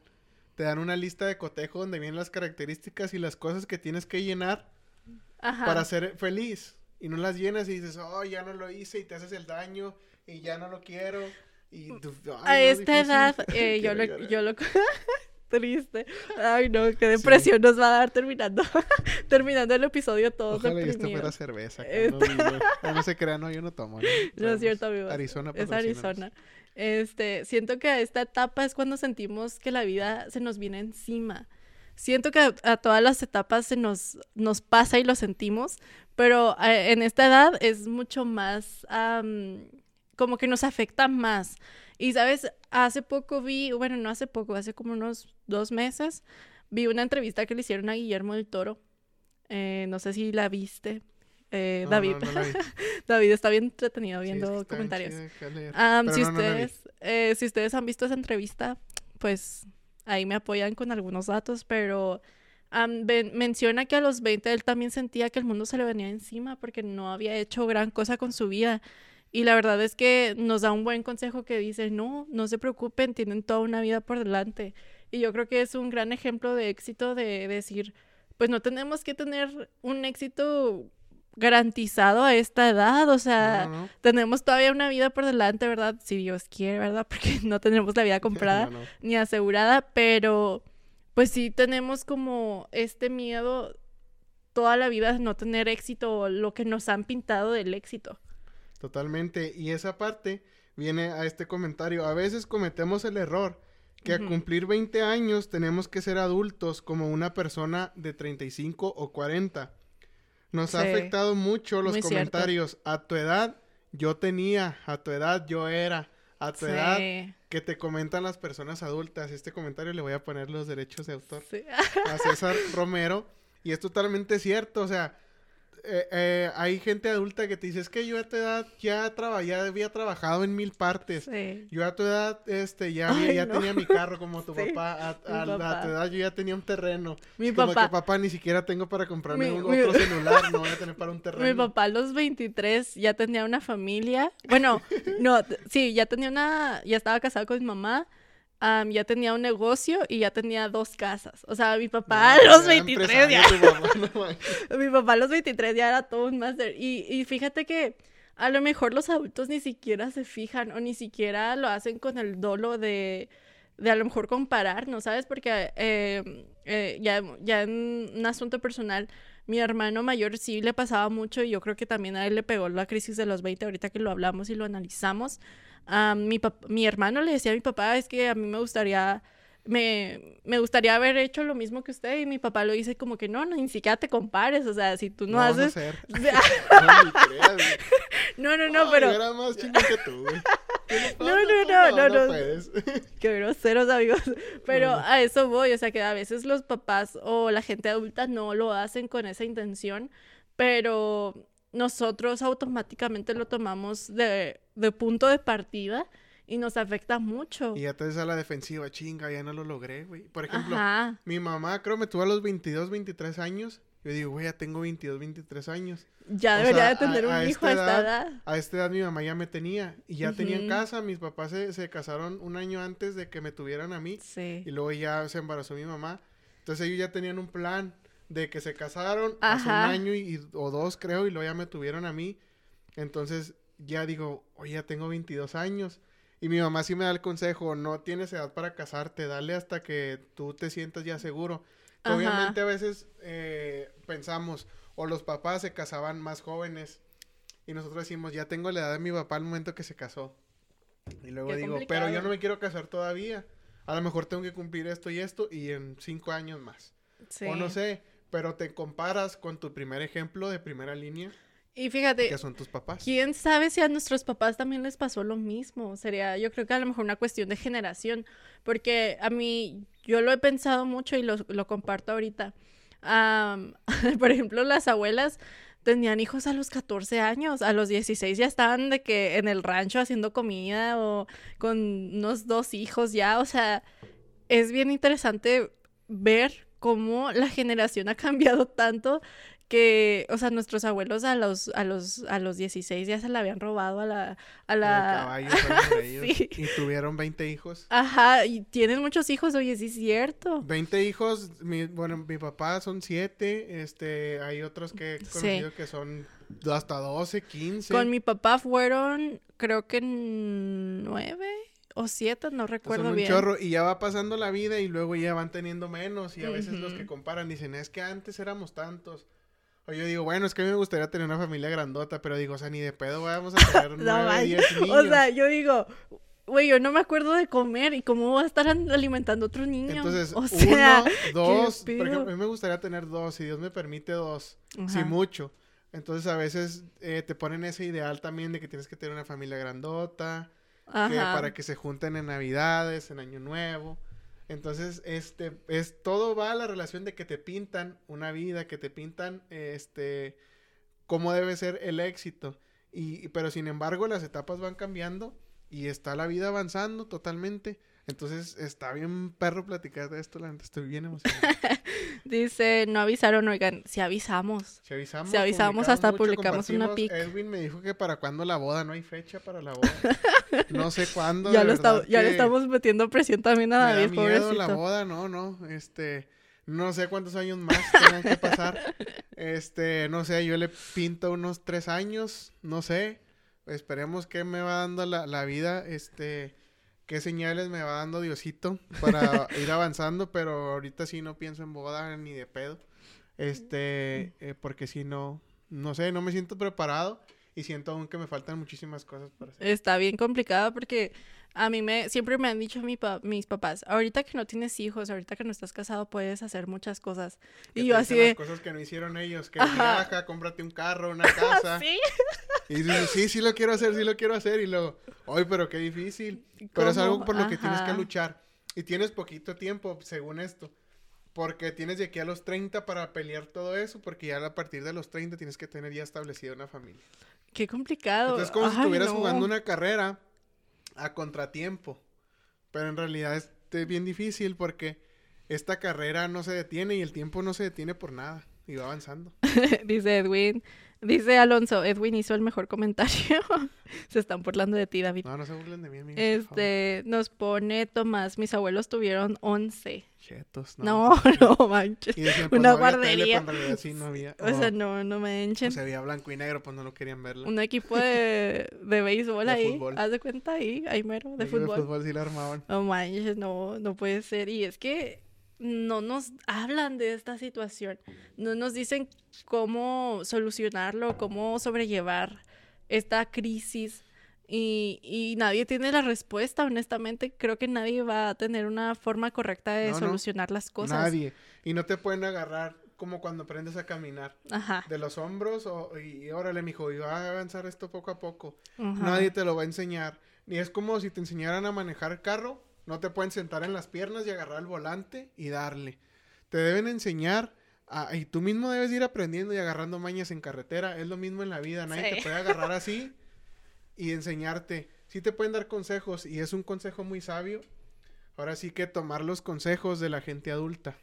Speaker 3: Te dan una lista de cotejo donde vienen las características y las cosas que tienes que llenar
Speaker 4: Ajá.
Speaker 3: para ser feliz. Y no las llenas y dices, oh, ya no lo hice y te haces el daño y ya no lo quiero. Y tú,
Speaker 4: a
Speaker 3: "Ay, no,
Speaker 4: esta
Speaker 3: difícil".
Speaker 4: edad eh, yo, lo, yo lo... Triste. Ay, no, qué depresión nos va a dar terminando, terminando el episodio todos
Speaker 3: Ojalá y esto fuera cerveza.
Speaker 4: Este-
Speaker 3: no, se crean, no, yo no tomo. No,
Speaker 4: No es cierto.
Speaker 3: Arizona,
Speaker 4: Es. Arizona. Este, siento que esta etapa es cuando sentimos que la vida se nos viene encima. siento que a, a todas las etapas se nos, nos pasa y lo sentimos, pero eh, en esta edad es mucho más, como que nos afecta más. Y sabes, hace poco vi, bueno, no hace poco, hace como unos dos meses, vi una entrevista que le hicieron a Guillermo del Toro. Eh, no sé si la viste. Eh,
Speaker 3: No,
Speaker 4: David.
Speaker 3: no, no la vi.
Speaker 4: David está bien entretenido
Speaker 3: Sí, es
Speaker 4: viendo
Speaker 3: que
Speaker 4: comentarios. si ustedes, eh, si ustedes han visto esa entrevista, pues ahí me apoyan con algunos datos, pero ven- menciona que a los 20 él también sentía que el mundo se le venía encima porque no había hecho gran cosa con su vida. Y la verdad es que nos da un buen consejo que dice, no, no se preocupen, tienen toda una vida por delante. Y yo creo que es un gran ejemplo de éxito de decir, pues no tenemos que tener un éxito garantizado a esta edad, o sea,
Speaker 3: No, no, no.
Speaker 4: tenemos todavía una vida por delante, ¿verdad? Si Dios quiere, ¿verdad? Porque no tenemos la vida comprada
Speaker 3: no.
Speaker 4: ni asegurada, pero pues sí tenemos como este miedo toda la vida de no tener éxito o lo que nos han pintado del éxito.
Speaker 3: Totalmente. Y esa parte viene a este comentario. A veces cometemos el error que a cumplir 20 años tenemos que ser adultos como una persona de 35 o 40. Nos ha afectado mucho los
Speaker 4: Muy cierto.
Speaker 3: comentarios. A tu edad yo tenía, a tu edad yo era, a tu edad que te comentan las personas adultas. Este comentario le voy a poner los derechos de autor
Speaker 4: sí.
Speaker 3: a César Romero. Y es totalmente cierto, o sea, eh, eh, hay gente adulta que te dice, es que yo a tu edad ya, traba- ya había trabajado en mil partes.
Speaker 4: sí.
Speaker 3: Yo a tu edad este, ya,
Speaker 4: Ay,
Speaker 3: ya
Speaker 4: no.
Speaker 3: tenía mi carro como tu
Speaker 4: Sí,
Speaker 3: papá. A, tu edad yo ya tenía un terreno.
Speaker 4: Mi
Speaker 3: como
Speaker 4: papá,
Speaker 3: que papá ni siquiera tengo para comprarme
Speaker 4: Mi-
Speaker 3: un-
Speaker 4: mi-
Speaker 3: otro celular, no voy a tener para un terreno.
Speaker 4: mi papá a los 23 ya tenía una familia. Bueno, no, sí, ya tenía una, ya estaba casado con mi mamá. Ya tenía un negocio y ya tenía dos casas. O sea, mi papá a los
Speaker 3: era
Speaker 4: 23 ya.
Speaker 3: no.
Speaker 4: Mi papá a los 23 ya era todo un máster. Y, y fíjate que a lo mejor los adultos ni siquiera se fijan o ni siquiera lo hacen con el dolo de, de a lo mejor compararnos, ¿sabes? Porque eh, eh, ya, ya en un asunto personal, mi hermano mayor sí le pasaba mucho y yo creo que también a él le pegó la crisis de los 20 ahorita que lo hablamos y lo analizamos. Ah, mi, mi hermano le decía a mi papá, es que a mí me gustaría me, me gustaría haber hecho lo mismo que usted y mi papá lo dice como que no, no, ni siquiera te compares, o sea, si tú no, haces...
Speaker 3: No,
Speaker 4: no, no,
Speaker 3: Ay,
Speaker 4: pero...
Speaker 3: yo era más chico que tú, güey. ¿Qué le
Speaker 4: No, no, no, no, no. Qué groseros, amigos. Pero a eso voy, o sea, que a veces los papás o la gente adulta no lo hacen con esa intención, pero nosotros automáticamente lo tomamos de, de punto de partida y nos afecta mucho.
Speaker 3: Y ya te ves a la defensiva, chinga, ya no lo logré, güey. Por ejemplo,
Speaker 4: Ajá.
Speaker 3: mi mamá creo me tuvo a los 22, 23 años. Yo digo, güey, ya tengo 22, 23 años.
Speaker 4: Ya
Speaker 3: o
Speaker 4: debería
Speaker 3: sea,
Speaker 4: de tener
Speaker 3: a-
Speaker 4: un
Speaker 3: a
Speaker 4: hijo a esta
Speaker 3: edad-
Speaker 4: edad.
Speaker 3: A esta edad mi mamá ya me tenía. Y ya tenía en casa. Mis papás se, se casaron un año antes de que me tuvieran a mí.
Speaker 4: Sí.
Speaker 3: Y luego ya se embarazó mi mamá. Entonces ellos ya tenían un plan de que se casaron hace un
Speaker 4: Ajá.
Speaker 3: año y, o dos, creo, y luego ya me tuvieron a mí. Entonces ya digo, oye, ya tengo 22 años. Y mi mamá sí me da el consejo, no tienes edad para casarte, dale hasta que tú te sientas ya seguro. Que
Speaker 4: Ajá.
Speaker 3: Obviamente a veces eh, pensamos, o los papás se casaban más jóvenes. Y nosotros decimos, ya tengo la edad de mi papá al momento que se casó. Y luego
Speaker 4: Qué
Speaker 3: digo, pero yo no me quiero casar todavía. A lo mejor tengo que cumplir esto y esto y en cinco años más.
Speaker 4: Sí.
Speaker 3: O no sé, pero te comparas con tu primer ejemplo de primera línea,
Speaker 4: Y fíjate,
Speaker 3: que son tus papás.
Speaker 4: ¿Quién sabe si a nuestros papás también les pasó lo mismo? Sería, yo creo que a lo mejor una cuestión de generación, porque a mí, yo lo he pensado mucho y lo, lo comparto ahorita. Am, por ejemplo, las abuelas tenían hijos a los 14 años, a los 16 ya estaban de que en el rancho haciendo comida o con unos dos hijos ya, o sea, es bien interesante ver cómo la generación ha cambiado tanto que, o sea, nuestros abuelos a los, a los, a los 16 ya se la habían robado a la, a la...
Speaker 3: por ellos.
Speaker 4: Sí.
Speaker 3: Y tuvieron 20 hijos.
Speaker 4: Ajá, y tienen muchos hijos, oye, sí es cierto.
Speaker 3: 20 hijos, mi, bueno, mi papá son 7, este, hay otros que he
Speaker 4: Sí.
Speaker 3: conocido que son hasta 12, 15.
Speaker 4: Con mi papá fueron, creo que nueve o siete, no recuerdo
Speaker 3: son un
Speaker 4: bien.
Speaker 3: chorro y ya va pasando la vida y luego ya van teniendo menos y a veces los que comparan dicen, es que antes éramos tantos. O yo digo, bueno, es que a mí me gustaría tener una familia grandota, pero digo, o sea, ni de pedo vamos a tener
Speaker 4: No
Speaker 3: nueve, diez niños.
Speaker 4: O sea, yo digo, güey, yo no me acuerdo de comer y cómo voy a estar an- alimentando a otro niño.
Speaker 3: Entonces,
Speaker 4: o sea,
Speaker 3: uno, dos,
Speaker 4: ¿qué
Speaker 3: por ejemplo, a mí me gustaría tener dos, si Dios me permite dos, si
Speaker 4: Ajá.
Speaker 3: mucho. Entonces, a veces eh, te ponen ese ideal también de que tienes que tener una familia grandota, que para que se junten en Navidades, en Año Nuevo. Entonces, este, es todo va a la relación de que te pintan una vida, que te pintan, este, cómo debe ser el éxito. Y, pero sin embargo, las etapas van cambiando y está la vida avanzando totalmente. Entonces, está bien perro platicar de esto, la neta, estoy bien emocionado.
Speaker 4: Dice, no avisaron, oigan, si avisamos.
Speaker 3: Si avisamos,
Speaker 4: Si avisamos, hasta publicamos una pic.
Speaker 3: Edwin me dijo que para cuándo la boda, no hay fecha para la boda. No sé cuándo.
Speaker 4: Ya, lo, está-
Speaker 3: verdad
Speaker 4: ya le estamos metiendo presión también a
Speaker 3: Me da
Speaker 4: David,
Speaker 3: miedo
Speaker 4: pobrecito.
Speaker 3: la boda, no, no, este, no sé cuántos años más tengan que pasar, este, no sé, yo le pinto unos tres años, no sé, esperemos que me va dando la, la vida, este, qué señales me va dando Diosito para ir avanzando, pero ahorita sí no pienso en boda ni de pedo, este, eh, porque si no, no sé, no me siento preparado y siento aún que me faltan muchísimas cosas para hacer.
Speaker 4: Está bien complicado porque a mí me siempre me han dicho mi pa- mis papás, ahorita que no tienes hijos, ahorita que no estás casado, puedes hacer muchas cosas. Y yo así de...
Speaker 3: las cosas que no hicieron ellos, que
Speaker 4: Ajá.
Speaker 3: viaja, cómprate un carro, una casa.
Speaker 4: Sí.
Speaker 3: Y dices, sí, sí lo quiero hacer, sí lo quiero hacer. Y luego, ay, pero qué difícil. Pero es
Speaker 4: ¿Cómo?
Speaker 3: algo por lo que tienes que
Speaker 4: Ajá.
Speaker 3: luchar. Y tienes poquito tiempo, según esto. Porque tienes de aquí a los 30 para pelear todo eso, porque ya a partir de los 30 tienes que tener ya establecida una familia.
Speaker 4: Qué complicado.
Speaker 3: Entonces es como si
Speaker 4: Ay,
Speaker 3: estuvieras
Speaker 4: no.
Speaker 3: jugando una carrera a contratiempo. Pero en realidad es bien difícil porque esta carrera no se detiene y el tiempo no se detiene por nada. Y va avanzando.
Speaker 4: Dice Edwin, dice Alonso, Edwin hizo el mejor comentario. Se están burlando de ti, David.
Speaker 3: No, no se burlen de mí, amigos.
Speaker 4: Este, nos pone Tomás, mis abuelos tuvieron 11.
Speaker 3: Chetos,
Speaker 4: No, no, manches.
Speaker 3: Y decían, pues,
Speaker 4: Una
Speaker 3: no había tele,
Speaker 4: guardería.
Speaker 3: no había.
Speaker 4: O sea,
Speaker 3: o-
Speaker 4: no, no manchen.
Speaker 3: o se veía blanco y negro, pues no lo querían verlo.
Speaker 4: Un equipo de, de béisbol
Speaker 3: De
Speaker 4: ahí.
Speaker 3: fútbol.
Speaker 4: Haz de cuenta ahí, ahí mero, de fútbol.
Speaker 3: De fútbol sí la armaban.
Speaker 4: No manches, no, no puede ser. Y es que no nos hablan de esta situación. No nos dicen cómo solucionarlo, cómo sobrellevar esta crisis. Y, y nadie tiene la respuesta, honestamente. Creo que nadie va a tener una forma correcta de
Speaker 3: No, no.
Speaker 4: solucionar las cosas.
Speaker 3: Nadie. Y no te pueden agarrar como cuando aprendes a caminar.
Speaker 4: Ajá.
Speaker 3: De los hombros o, y, y órale, mijo, y va a avanzar esto poco a poco.
Speaker 4: ajá.
Speaker 3: Nadie te lo va a enseñar. Ni es como si te enseñaran a manejar carro. No te pueden sentar en las piernas y agarrar el volante y darle. Te deben enseñar a- y tú mismo debes ir aprendiendo y agarrando mañas en carretera. Es lo mismo en la vida. Nadie
Speaker 4: Sí.
Speaker 3: te puede agarrar así y enseñarte. Sí te pueden dar consejos y es un consejo muy sabio. Ahora sí que tomar los consejos de la gente adulta.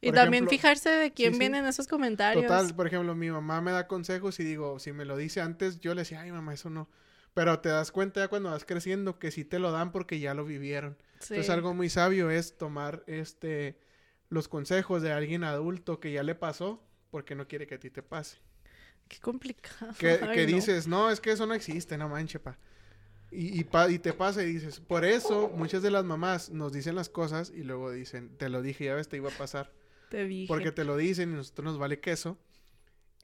Speaker 4: Y también fijarse de quién
Speaker 3: sí.
Speaker 4: vienen esos comentarios.
Speaker 3: Total, por ejemplo, mi mamá me da consejos y digo, si me lo dice antes, yo le decía, ay mamá, eso no. Pero te das cuenta ya cuando vas creciendo que sí te lo dan porque ya lo vivieron.
Speaker 4: Sí.
Speaker 3: Entonces algo muy sabio es tomar este los consejos de alguien adulto que ya le pasó porque no quiere que a ti te pase.
Speaker 4: Qué complicado.
Speaker 3: Que,
Speaker 4: Ay,
Speaker 3: que
Speaker 4: no.
Speaker 3: dices, no, es que eso no existe, no manche, pa. Y, y, pa- y te pasa y dices, por eso muchas de las mamás nos dicen las cosas y luego dicen, te lo dije, ya ves, te iba a pasar.
Speaker 4: Te dije.
Speaker 3: Porque te lo dicen y a nosotros nos vale queso.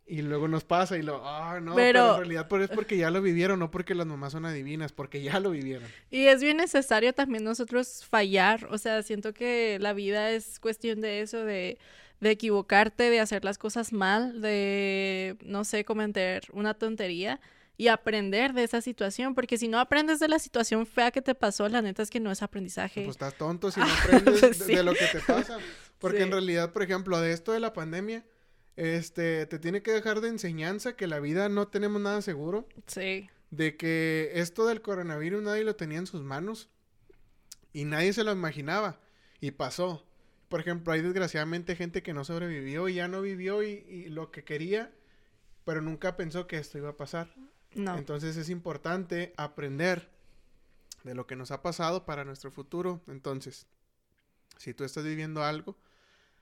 Speaker 3: Y luego nos pasa y lo, ah, no, pero...
Speaker 4: Pero-
Speaker 3: en realidad es porque ya lo vivieron, no porque las mamás son adivinas, porque ya lo vivieron.
Speaker 4: Y es bien necesario también nosotros fallar, o sea, siento que la vida es cuestión de eso, de, de equivocarte, de hacer las cosas mal, de, no sé, cometer una tontería y aprender de esa situación, porque si no aprendes de la situación fea que te pasó, la neta es que no es aprendizaje.
Speaker 3: Pues estás tonto si no aprendes de,
Speaker 4: Sí.
Speaker 3: de lo que te pasa. Porque en
Speaker 4: Sí.
Speaker 3: realidad, por ejemplo, de esto de la pandemia, este, te tiene que dejar de enseñanza que la vida no tenemos nada seguro.
Speaker 4: Sí,
Speaker 3: De que esto del coronavirus nadie lo tenía en sus manos. Y nadie se lo imaginaba. Y pasó. Por ejemplo, hay desgraciadamente gente que no sobrevivió y ya no vivió y, y lo que quería, pero nunca pensó que esto iba a pasar.
Speaker 4: no.
Speaker 3: Entonces es importante aprender de lo que nos ha pasado para nuestro futuro. Entonces, si tú estás viviendo algo,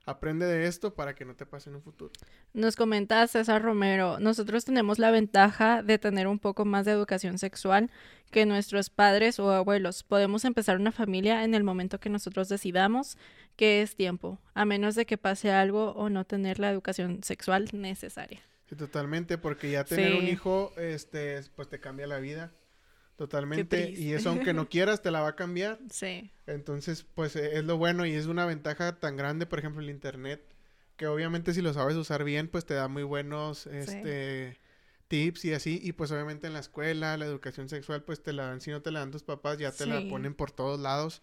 Speaker 3: aprende de esto para que no te pase en un futuro.
Speaker 4: Nos comenta César Romero, nosotros tenemos la ventaja de tener un poco más de educación sexual que nuestros padres o abuelos. Podemos empezar una familia en el momento que nosotros decidamos que es tiempo, a menos de que pase algo o no tener la educación sexual necesaria.
Speaker 3: Sí, totalmente, porque ya tener un hijo, este, pues te cambia la vida. Totalmente. Y eso aunque no quieras, te la va a cambiar.
Speaker 4: Sí.
Speaker 3: Entonces, pues eh, es lo bueno y es una ventaja tan grande, por ejemplo, el internet, que obviamente si lo sabes usar bien, pues te da muy buenos este tips y así, y pues obviamente en la escuela, la educación sexual, pues te la dan, si no te la dan tus papás, ya te la ponen por todos lados.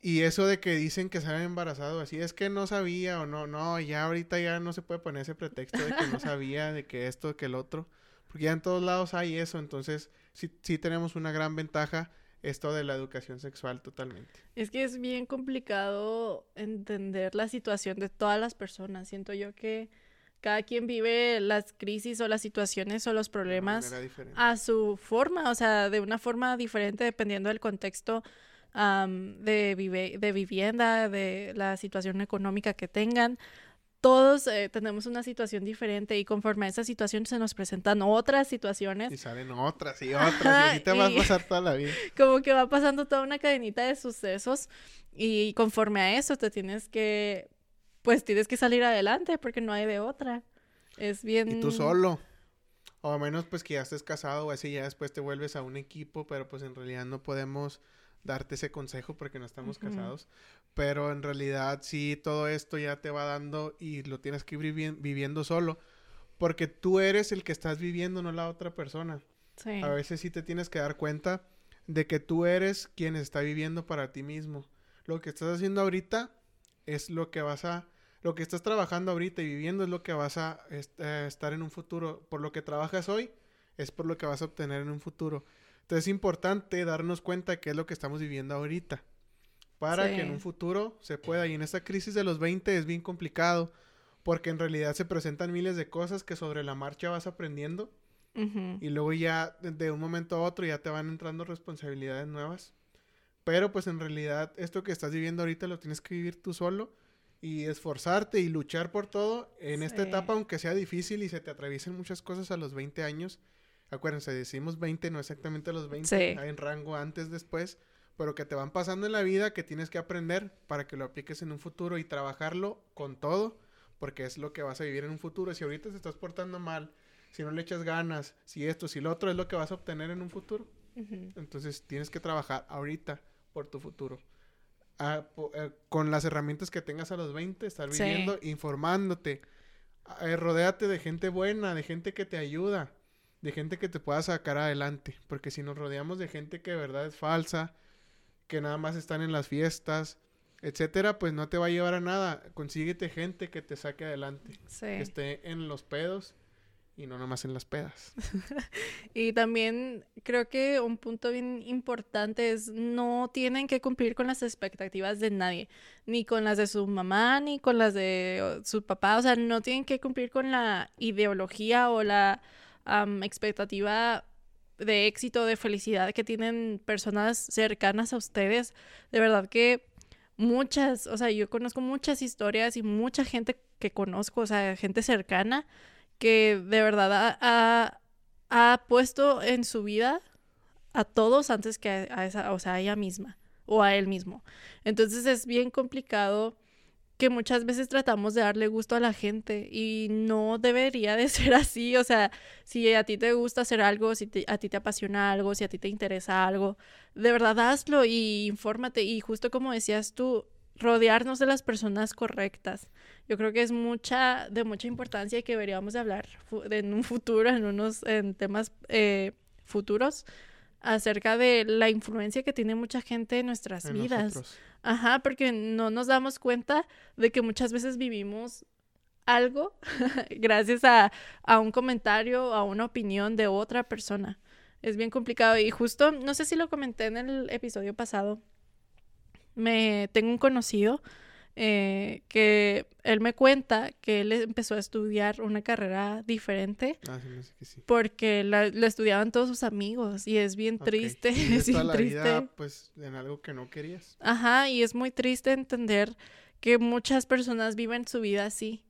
Speaker 3: Y eso de que dicen que salen embarazados, así es que no sabía o no, no, ya ahorita ya no se puede poner ese pretexto de que no sabía, de que esto, que el otro, porque ya en todos lados hay eso, entonces sí, sí tenemos una gran ventaja esto de la educación sexual totalmente.
Speaker 4: Es que es bien complicado entender la situación de todas las personas. Siento yo que cada quien vive las crisis o las situaciones o los problemas a su forma, o sea, de una forma diferente dependiendo del contexto de, vive- de vivienda, de la situación económica que tengan. Todos eh, tenemos una situación diferente y conforme a esa situación se nos presentan otras situaciones
Speaker 3: Y salen otras y otras, y así te vas a pasar toda la vida.
Speaker 4: como que va pasando toda una cadenita de sucesos y conforme a eso te tienes que, pues tienes que salir adelante porque no hay de otra. Es bien...
Speaker 3: Y tú solo. O a menos pues que ya estés casado o así, ya después te vuelves a un equipo, pero pues en realidad no podemos darte ese consejo porque no estamos casados. Pero en realidad sí, todo esto ya te va dando y lo tienes que ir vivi- viviendo solo. Porque tú eres el que estás viviendo, no la otra persona.
Speaker 4: Sí.
Speaker 3: A veces sí te tienes que dar cuenta de que tú eres quien está viviendo para ti mismo. Lo que estás haciendo ahorita es lo que vas a... Lo que estás trabajando ahorita y viviendo es lo que vas a est- eh, estar en un futuro. Por lo que trabajas hoy es por lo que vas a obtener en un futuro. Entonces es importante darnos cuenta de qué es lo que estamos viviendo ahorita. Para que en un futuro se pueda. Y en esta crisis de los 20 es bien complicado. Porque en realidad se presentan miles de cosas que sobre la marcha vas aprendiendo. Y luego ya de- un momento a otro ya te van entrando responsabilidades nuevas. Pero pues en realidad esto que estás viviendo ahorita lo tienes que vivir tú solo y esforzarte y luchar por todo en esta etapa, aunque sea difícil y se te atraviesen muchas cosas a los 20 años. Acuérdense, decimos 20, no exactamente a los 20,
Speaker 4: Sí.
Speaker 3: hay en rango antes, después, pero que te van pasando en la vida que tienes que aprender para que lo apliques en un futuro y trabajarlo con todo, porque es lo que vas a vivir en un futuro. Si ahorita te estás portando mal, si no le echas ganas, si esto, si lo otro, es lo que vas a obtener en un futuro. Entonces tienes que trabajar ahorita por tu futuro. Ah, po- eh, con las herramientas que tengas a los 20, estar
Speaker 4: Sí.
Speaker 3: viviendo, informándote. Ah, eh, rodéate de gente buena, de gente que te ayuda, de gente que te pueda sacar adelante. Porque si nos rodeamos de gente que de verdad es falsa, que nada más están en las fiestas, etcétera, pues no te va a llevar a nada. Consíguete gente que te saque adelante,
Speaker 4: Sí.
Speaker 3: que esté en los pedos y no nomás en las pedas.
Speaker 4: Y también creo que un punto bien importante es no tienen que cumplir con las expectativas de nadie, ni con las de su mamá, ni con las de su papá, o sea, no tienen que cumplir con la ideología o la am, expectativa de éxito, de felicidad que tienen personas cercanas a ustedes. De verdad que muchas, o sea, yo conozco muchas historias y mucha gente que conozco, o sea, gente cercana que de verdad ha, ha- puesto en su vida a todos antes que a, a esa, o sea, a ella misma o a él mismo. Entonces es bien complicado que muchas veces tratamos de darle gusto a la gente y no debería de ser así. O sea, si a ti te gusta hacer algo, si a ti te apasiona algo, si a ti te interesa algo, de verdad hazlo y infórmate. Y justo como decías tú, rodearnos de las personas correctas. Yo creo que es mucha, de mucha importancia y que deberíamos de hablar en un futuro, en unos en temas eh, futuros, acerca de la influencia que tiene mucha gente en nuestras
Speaker 3: en
Speaker 4: vidas.
Speaker 3: nosotros.
Speaker 4: Ajá, porque no nos damos cuenta de que muchas veces vivimos algo gracias a, a un comentario, a una opinión de otra persona. Es bien complicado y justo, no sé si lo comenté en el episodio pasado, me tengo un conocido eh, que él me cuenta que él empezó a estudiar una carrera diferente
Speaker 3: Ah, sí, me hace que sí.
Speaker 4: porque la, lo estudiaban todos sus amigos y es bien triste,
Speaker 3: Y
Speaker 4: es bien
Speaker 3: la
Speaker 4: triste.
Speaker 3: vida, pues, en algo que no querías.
Speaker 4: Ajá, y es muy triste entender que muchas personas viven su vida así,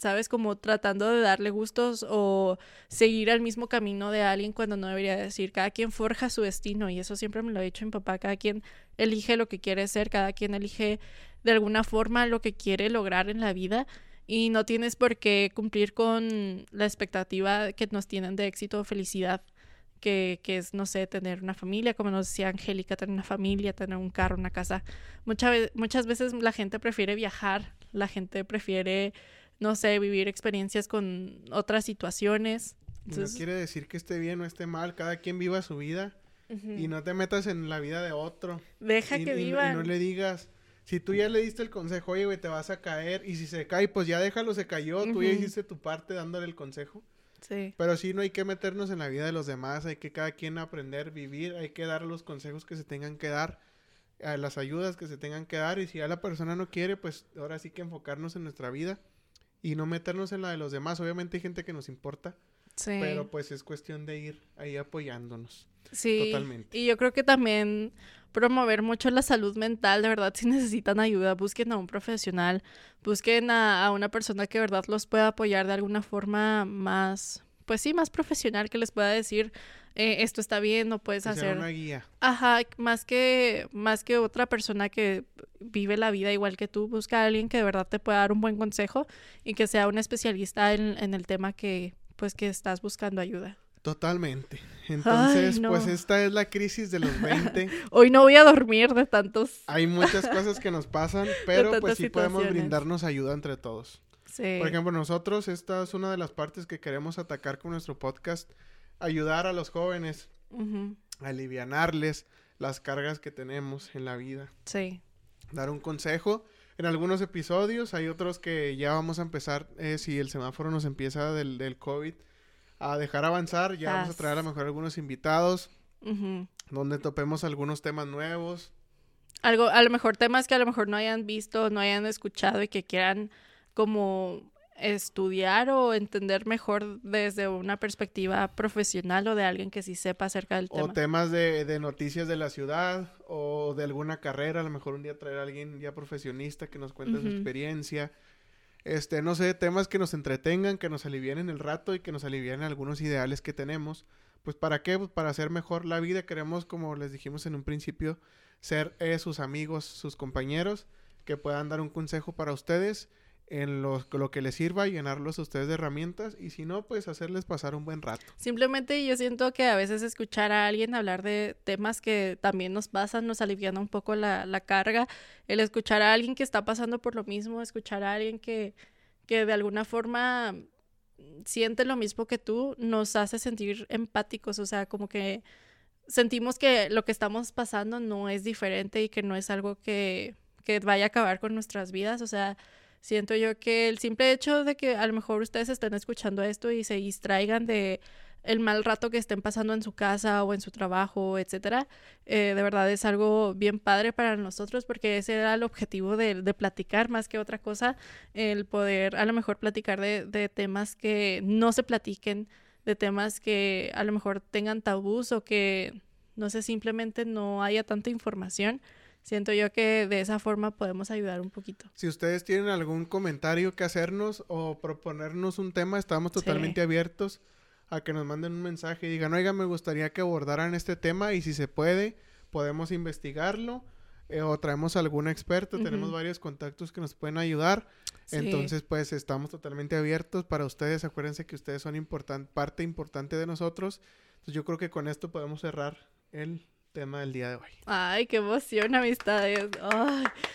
Speaker 4: ¿sabes? Como tratando de darle gustos o seguir el mismo camino de alguien cuando no debería decir, cada quien forja su destino y eso siempre me lo ha dicho mi papá, cada quien elige lo que quiere ser, cada quien elige de alguna forma lo que quiere lograr en la vida y no tienes por qué cumplir con la expectativa que nos tienen de éxito o felicidad que, que es, no sé, tener una familia, como nos decía Angélica, tener una familia, tener un carro, una casa. Muchas veces la gente prefiere viajar, la gente prefiere, no sé, vivir experiencias con otras situaciones. Entonces,
Speaker 3: no quiere decir que esté bien o esté mal, cada quien viva su vida y no te metas en la vida de otro.
Speaker 4: deja
Speaker 3: y,
Speaker 4: que
Speaker 3: y- y no le digas, si tú ya le diste el consejo, oye, güey, te vas a caer, y si se cae, pues ya déjalo, se cayó, tú ya hiciste tu parte dándole el consejo.
Speaker 4: Sí.
Speaker 3: Pero sí, no hay que meternos en la vida de los demás, hay que cada quien aprender, vivir, hay que dar los consejos que se tengan que dar, a las ayudas que se tengan que dar, y si ya la persona no quiere, pues ahora sí que enfocarnos en nuestra vida y no meternos en la de los demás. Obviamente hay gente que nos importa,
Speaker 4: Sí.
Speaker 3: pero pues es cuestión de ir ahí apoyándonos.
Speaker 4: Sí,
Speaker 3: Totalmente.
Speaker 4: y yo creo que también promover mucho la salud mental, de verdad, si necesitan ayuda, busquen a un profesional, busquen a, a una persona que de verdad los pueda apoyar de alguna forma más, pues sí, más profesional, que les pueda decir, eh, esto está bien, no puedes
Speaker 3: Que sea
Speaker 4: hacer...
Speaker 3: una guía.
Speaker 4: Ajá, más que, más que otra persona que vive la vida igual que tú, busca a alguien que de verdad te pueda dar un buen consejo y que sea un especialista en, en el tema que, pues, que estás buscando ayuda.
Speaker 3: Totalmente. Entonces,
Speaker 4: no.
Speaker 3: pues esta es la crisis de los 20.
Speaker 4: Hoy no voy a dormir de tantos...
Speaker 3: Hay muchas cosas que nos pasan, pero pues sí podemos brindarnos ayuda entre todos.
Speaker 4: Sí.
Speaker 3: Por ejemplo, nosotros, esta es una de las partes que queremos atacar con nuestro podcast, ayudar a los jóvenes,
Speaker 4: Ujú,
Speaker 3: alivianarles las cargas que tenemos en la vida,
Speaker 4: Sí.
Speaker 3: dar un consejo. En algunos episodios, hay otros que ya vamos a empezar, eh, si el semáforo nos empieza del, del COVID, a dejar avanzar, ya vamos a traer a lo mejor algunos invitados,
Speaker 4: Ujú.
Speaker 3: donde topemos algunos temas nuevos.
Speaker 4: Algo, a lo mejor temas que a lo mejor no hayan visto, no hayan escuchado y que quieran como estudiar o entender mejor desde una perspectiva profesional o de alguien que sí sepa acerca del
Speaker 3: O
Speaker 4: tema.
Speaker 3: temas de, de noticias de la ciudad o de alguna carrera. A lo mejor un día traer a alguien ya profesionista que nos cuente su experiencia. Este, no sé, temas que nos entretengan, que nos alivienen el rato y que nos alivienen algunos ideales que tenemos. Pues para qué? Pues para hacer mejor la vida. Queremos, como les dijimos en un principio, ser eh, sus amigos, sus compañeros, que puedan dar un consejo para ustedes en lo, que les sirva, llenarlos a ustedes de herramientas y si no, pues hacerles pasar un buen rato.
Speaker 4: Simplemente yo siento que a veces escuchar a alguien hablar de temas que también nos pasan, nos aliviana un poco la, la carga. El escuchar a alguien que está pasando por lo mismo, escuchar a alguien que, que de alguna forma siente lo mismo que tú, nos hace sentir empáticos, o sea, como que sentimos que lo que estamos pasando no es diferente y que no es algo que, que vaya a acabar con nuestras vidas, o sea, siento yo que el simple hecho de que a lo mejor ustedes estén escuchando esto y se distraigan de el mal rato que estén pasando en su casa o en su trabajo, etcétera, eh, de verdad es algo bien padre para nosotros porque ese era el objetivo de, de platicar más que otra cosa, el poder a lo mejor platicar de, de temas que no se platiquen, de temas que a lo mejor tengan tabús o que, no sé, simplemente no haya tanta información. Siento yo que de esa forma podemos ayudar un poquito.
Speaker 3: Si ustedes tienen algún comentario que hacernos o proponernos un tema, estamos
Speaker 4: Sí.
Speaker 3: totalmente abiertos a que nos manden un mensaje y digan, oiga, me gustaría que abordaran este tema y si se puede, podemos investigarlo eh, o traemos algún experto, tenemos
Speaker 4: Ujú.
Speaker 3: varios contactos que nos pueden ayudar.
Speaker 4: Sí.
Speaker 3: Entonces, pues estamos totalmente abiertos para ustedes. Acuérdense que ustedes son importan- parte importante de nosotros. Entonces, yo creo que con esto podemos cerrar el tema del día de hoy.
Speaker 4: Ay, qué emoción, amistades.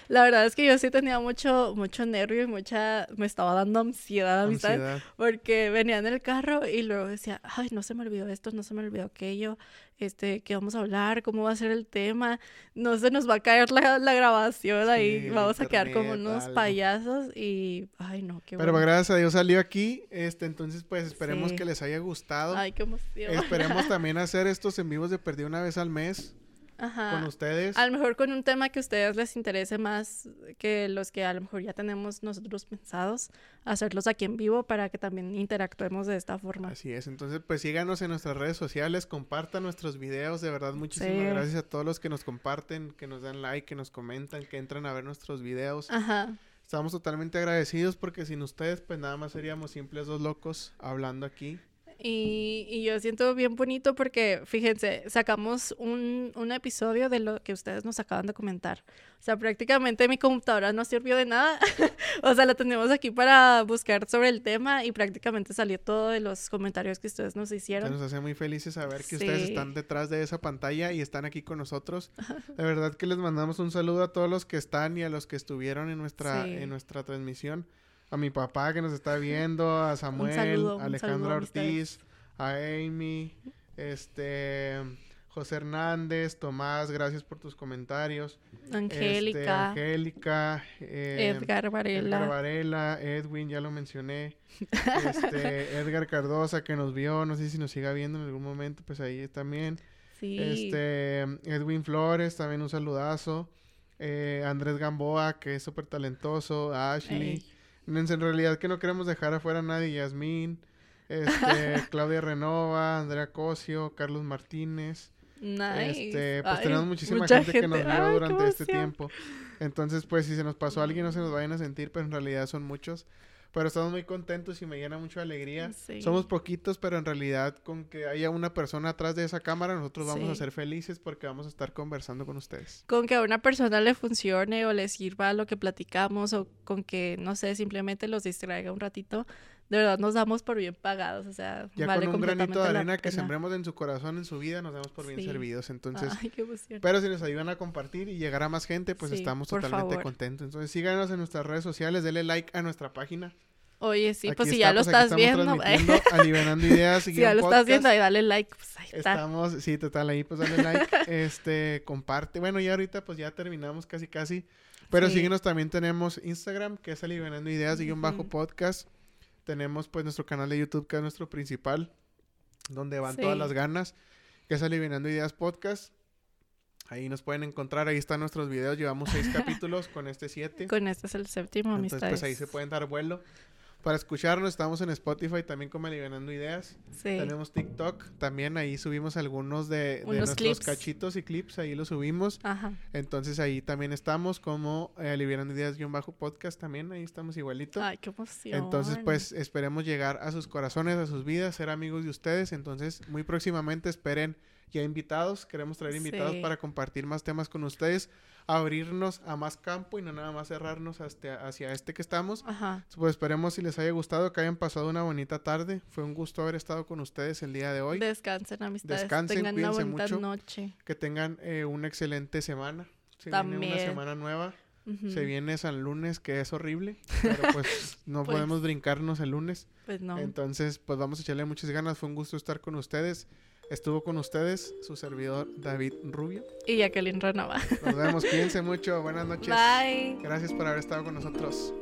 Speaker 4: La verdad es que yo sí tenía mucho, mucho nervio y mucha, me estaba dando ansiedad,
Speaker 3: Ansiedad.
Speaker 4: porque venía en el carro y luego decía, ay, no se me olvidó esto, no se me olvidó aquello, este, ¿qué vamos a hablar? ¿Cómo va a ser el tema? No se nos va a caer la, la grabación ahí,
Speaker 3: Sí,
Speaker 4: vamos a quedar como unos
Speaker 3: algo.
Speaker 4: payasos y, ay, no, qué
Speaker 3: Pero
Speaker 4: bueno.
Speaker 3: gracias a Dios salió aquí. Este, entonces, pues esperemos
Speaker 4: Sí.
Speaker 3: que les haya gustado.
Speaker 4: Ay, qué emoción.
Speaker 3: Esperemos también hacer estos en vivos de perdido una vez al mes
Speaker 4: Ajá.
Speaker 3: con ustedes.
Speaker 4: A lo mejor con un tema que a ustedes les interese más que los que a lo mejor ya tenemos nosotros pensados, hacerlos aquí en vivo para que también interactuemos de esta forma.
Speaker 3: Así es, entonces pues síganos en nuestras redes sociales, compartan nuestros videos, de verdad muchísimas
Speaker 4: Sí.
Speaker 3: gracias a todos los que nos comparten, que nos dan like, que nos comentan, que entran a ver nuestros videos.
Speaker 4: Ajá.
Speaker 3: Estamos totalmente agradecidos porque sin ustedes pues nada más seríamos simples dos locos hablando aquí.
Speaker 4: Y, y yo siento bien bonito porque, fíjense, sacamos un, un episodio de lo que ustedes nos acaban de comentar. O sea, prácticamente mi computadora no sirvió de nada. o sea, la tenemos aquí para buscar sobre el tema y prácticamente salió todo de los comentarios que ustedes nos
Speaker 3: Se
Speaker 4: hicieron.
Speaker 3: nos hace muy felices saber que ustedes están detrás de esa pantalla y están aquí con nosotros. De verdad que les mandamos un saludo a todos los que están y a los que estuvieron en nuestra,
Speaker 4: Sí.
Speaker 3: en nuestra transmisión. A mi papá que nos está viendo, a Samuel,
Speaker 4: saludo,
Speaker 3: a Alejandra Ortiz, a Amy, este José Hernández, Tomás, gracias por tus comentarios. Este,
Speaker 4: Angélica,
Speaker 3: Angélica, eh,
Speaker 4: Edgar Varela.
Speaker 3: Edgar Varela, Edwin, ya lo mencioné. Este, Edgar Cardosa que nos vio, no sé si nos siga viendo en algún momento, pues ahí también.
Speaker 4: sí.
Speaker 3: Este, Edwin Flores, también un saludazo. Eh, Andrés Gamboa, que es súper talentoso. Ashley.
Speaker 4: Ey.
Speaker 3: En en realidad que no queremos dejar afuera a nadie. Yasmín. Este, Claudia Renova, Andrea Cosio, Carlos Martínez.
Speaker 4: Nice.
Speaker 3: Este, pues
Speaker 4: Ay,
Speaker 3: tenemos muchísima gente, que nos vio
Speaker 4: Ay,
Speaker 3: durante este tiempo. Entonces, pues si se nos pasó a alguien, no se nos vayan a sentir, pero en realidad son muchos. Pero estamos muy contentos y me llena mucho de alegría.
Speaker 4: Sí.
Speaker 3: Somos poquitos, pero en realidad con que haya una persona atrás de esa cámara, nosotros vamos a ser felices porque vamos a estar conversando con ustedes.
Speaker 4: Con que a una persona le funcione o le sirva lo que platicamos o con que, no sé, simplemente los distraiga un ratito, de verdad nos damos por bien pagados, o sea,
Speaker 3: Ya
Speaker 4: vale
Speaker 3: con un granito de arena que sembremos en su corazón, en su vida, nos damos por bien
Speaker 4: Sí.
Speaker 3: servidos. Entonces,
Speaker 4: Ay, qué emoción.
Speaker 3: pero si nos ayudan a compartir y llegar a más gente, pues
Speaker 4: Sí,
Speaker 3: estamos totalmente
Speaker 4: favor.
Speaker 3: contentos. Entonces, síganos en nuestras redes sociales, denle like a nuestra página.
Speaker 4: Oye, sí,
Speaker 3: Aquí
Speaker 4: pues si ya lo estás viendo,
Speaker 3: alivianando ideas.
Speaker 4: si ya lo estás viendo, ahí dale like, pues ahí está.
Speaker 3: Estamos, sí, total, ahí pues dale like, este, comparte. Bueno, ya ahorita pues ya terminamos casi casi. Pero
Speaker 4: Sí.
Speaker 3: síguenos, también tenemos Instagram, que es alivianando ideas, y un bajo podcast. Tenemos pues nuestro canal de YouTube, que es nuestro principal, donde van todas las ganas, que es alivianando ideas podcast. Ahí nos pueden encontrar, ahí están nuestros videos, llevamos seis capítulos con este siete.
Speaker 4: Con este es el séptimo,
Speaker 3: Entonces
Speaker 4: amistades.
Speaker 3: pues ahí se pueden dar vuelo. Para escucharnos, estamos en Spotify también como alivianando ideas.
Speaker 4: Sí.
Speaker 3: Tenemos TikTok, también ahí subimos algunos de, nuestros
Speaker 4: clips.
Speaker 3: cachitos y clips, ahí los subimos.
Speaker 4: Ajá.
Speaker 3: Entonces ahí también estamos como eh, Alivianando Ideas guion bajo podcast también, ahí estamos igualito.
Speaker 4: Ay, qué emoción.
Speaker 3: Entonces pues esperemos llegar a sus corazones, a sus vidas, ser amigos de ustedes. Entonces muy próximamente esperen ya invitados, queremos traer invitados
Speaker 4: Sí.
Speaker 3: para compartir más temas con ustedes, abrirnos a más campo y no nada más cerrarnos hasta, hacia este que estamos.
Speaker 4: Ajá.
Speaker 3: Pues esperemos si les haya gustado, que hayan pasado una bonita tarde. Fue un gusto haber estado con ustedes el día de hoy.
Speaker 4: Descansen, amistades.
Speaker 3: Descansen,
Speaker 4: Tengan una bonita
Speaker 3: mucho.
Speaker 4: noche.
Speaker 3: Que tengan eh, una excelente semana. Se viene una
Speaker 4: También.
Speaker 3: semana nueva. Se viene San Lunes, que es horrible. Pero pues no
Speaker 4: Pues.
Speaker 3: podemos brincarnos el lunes.
Speaker 4: Pues no.
Speaker 3: Entonces, pues vamos a echarle muchas ganas. Fue un gusto estar con ustedes. Estuvo con ustedes su servidor David Rubio.
Speaker 4: Y Jacqueline Renova.
Speaker 3: Nos vemos. Cuídense mucho. Buenas noches.
Speaker 4: Bye.
Speaker 3: Gracias por haber estado con nosotros.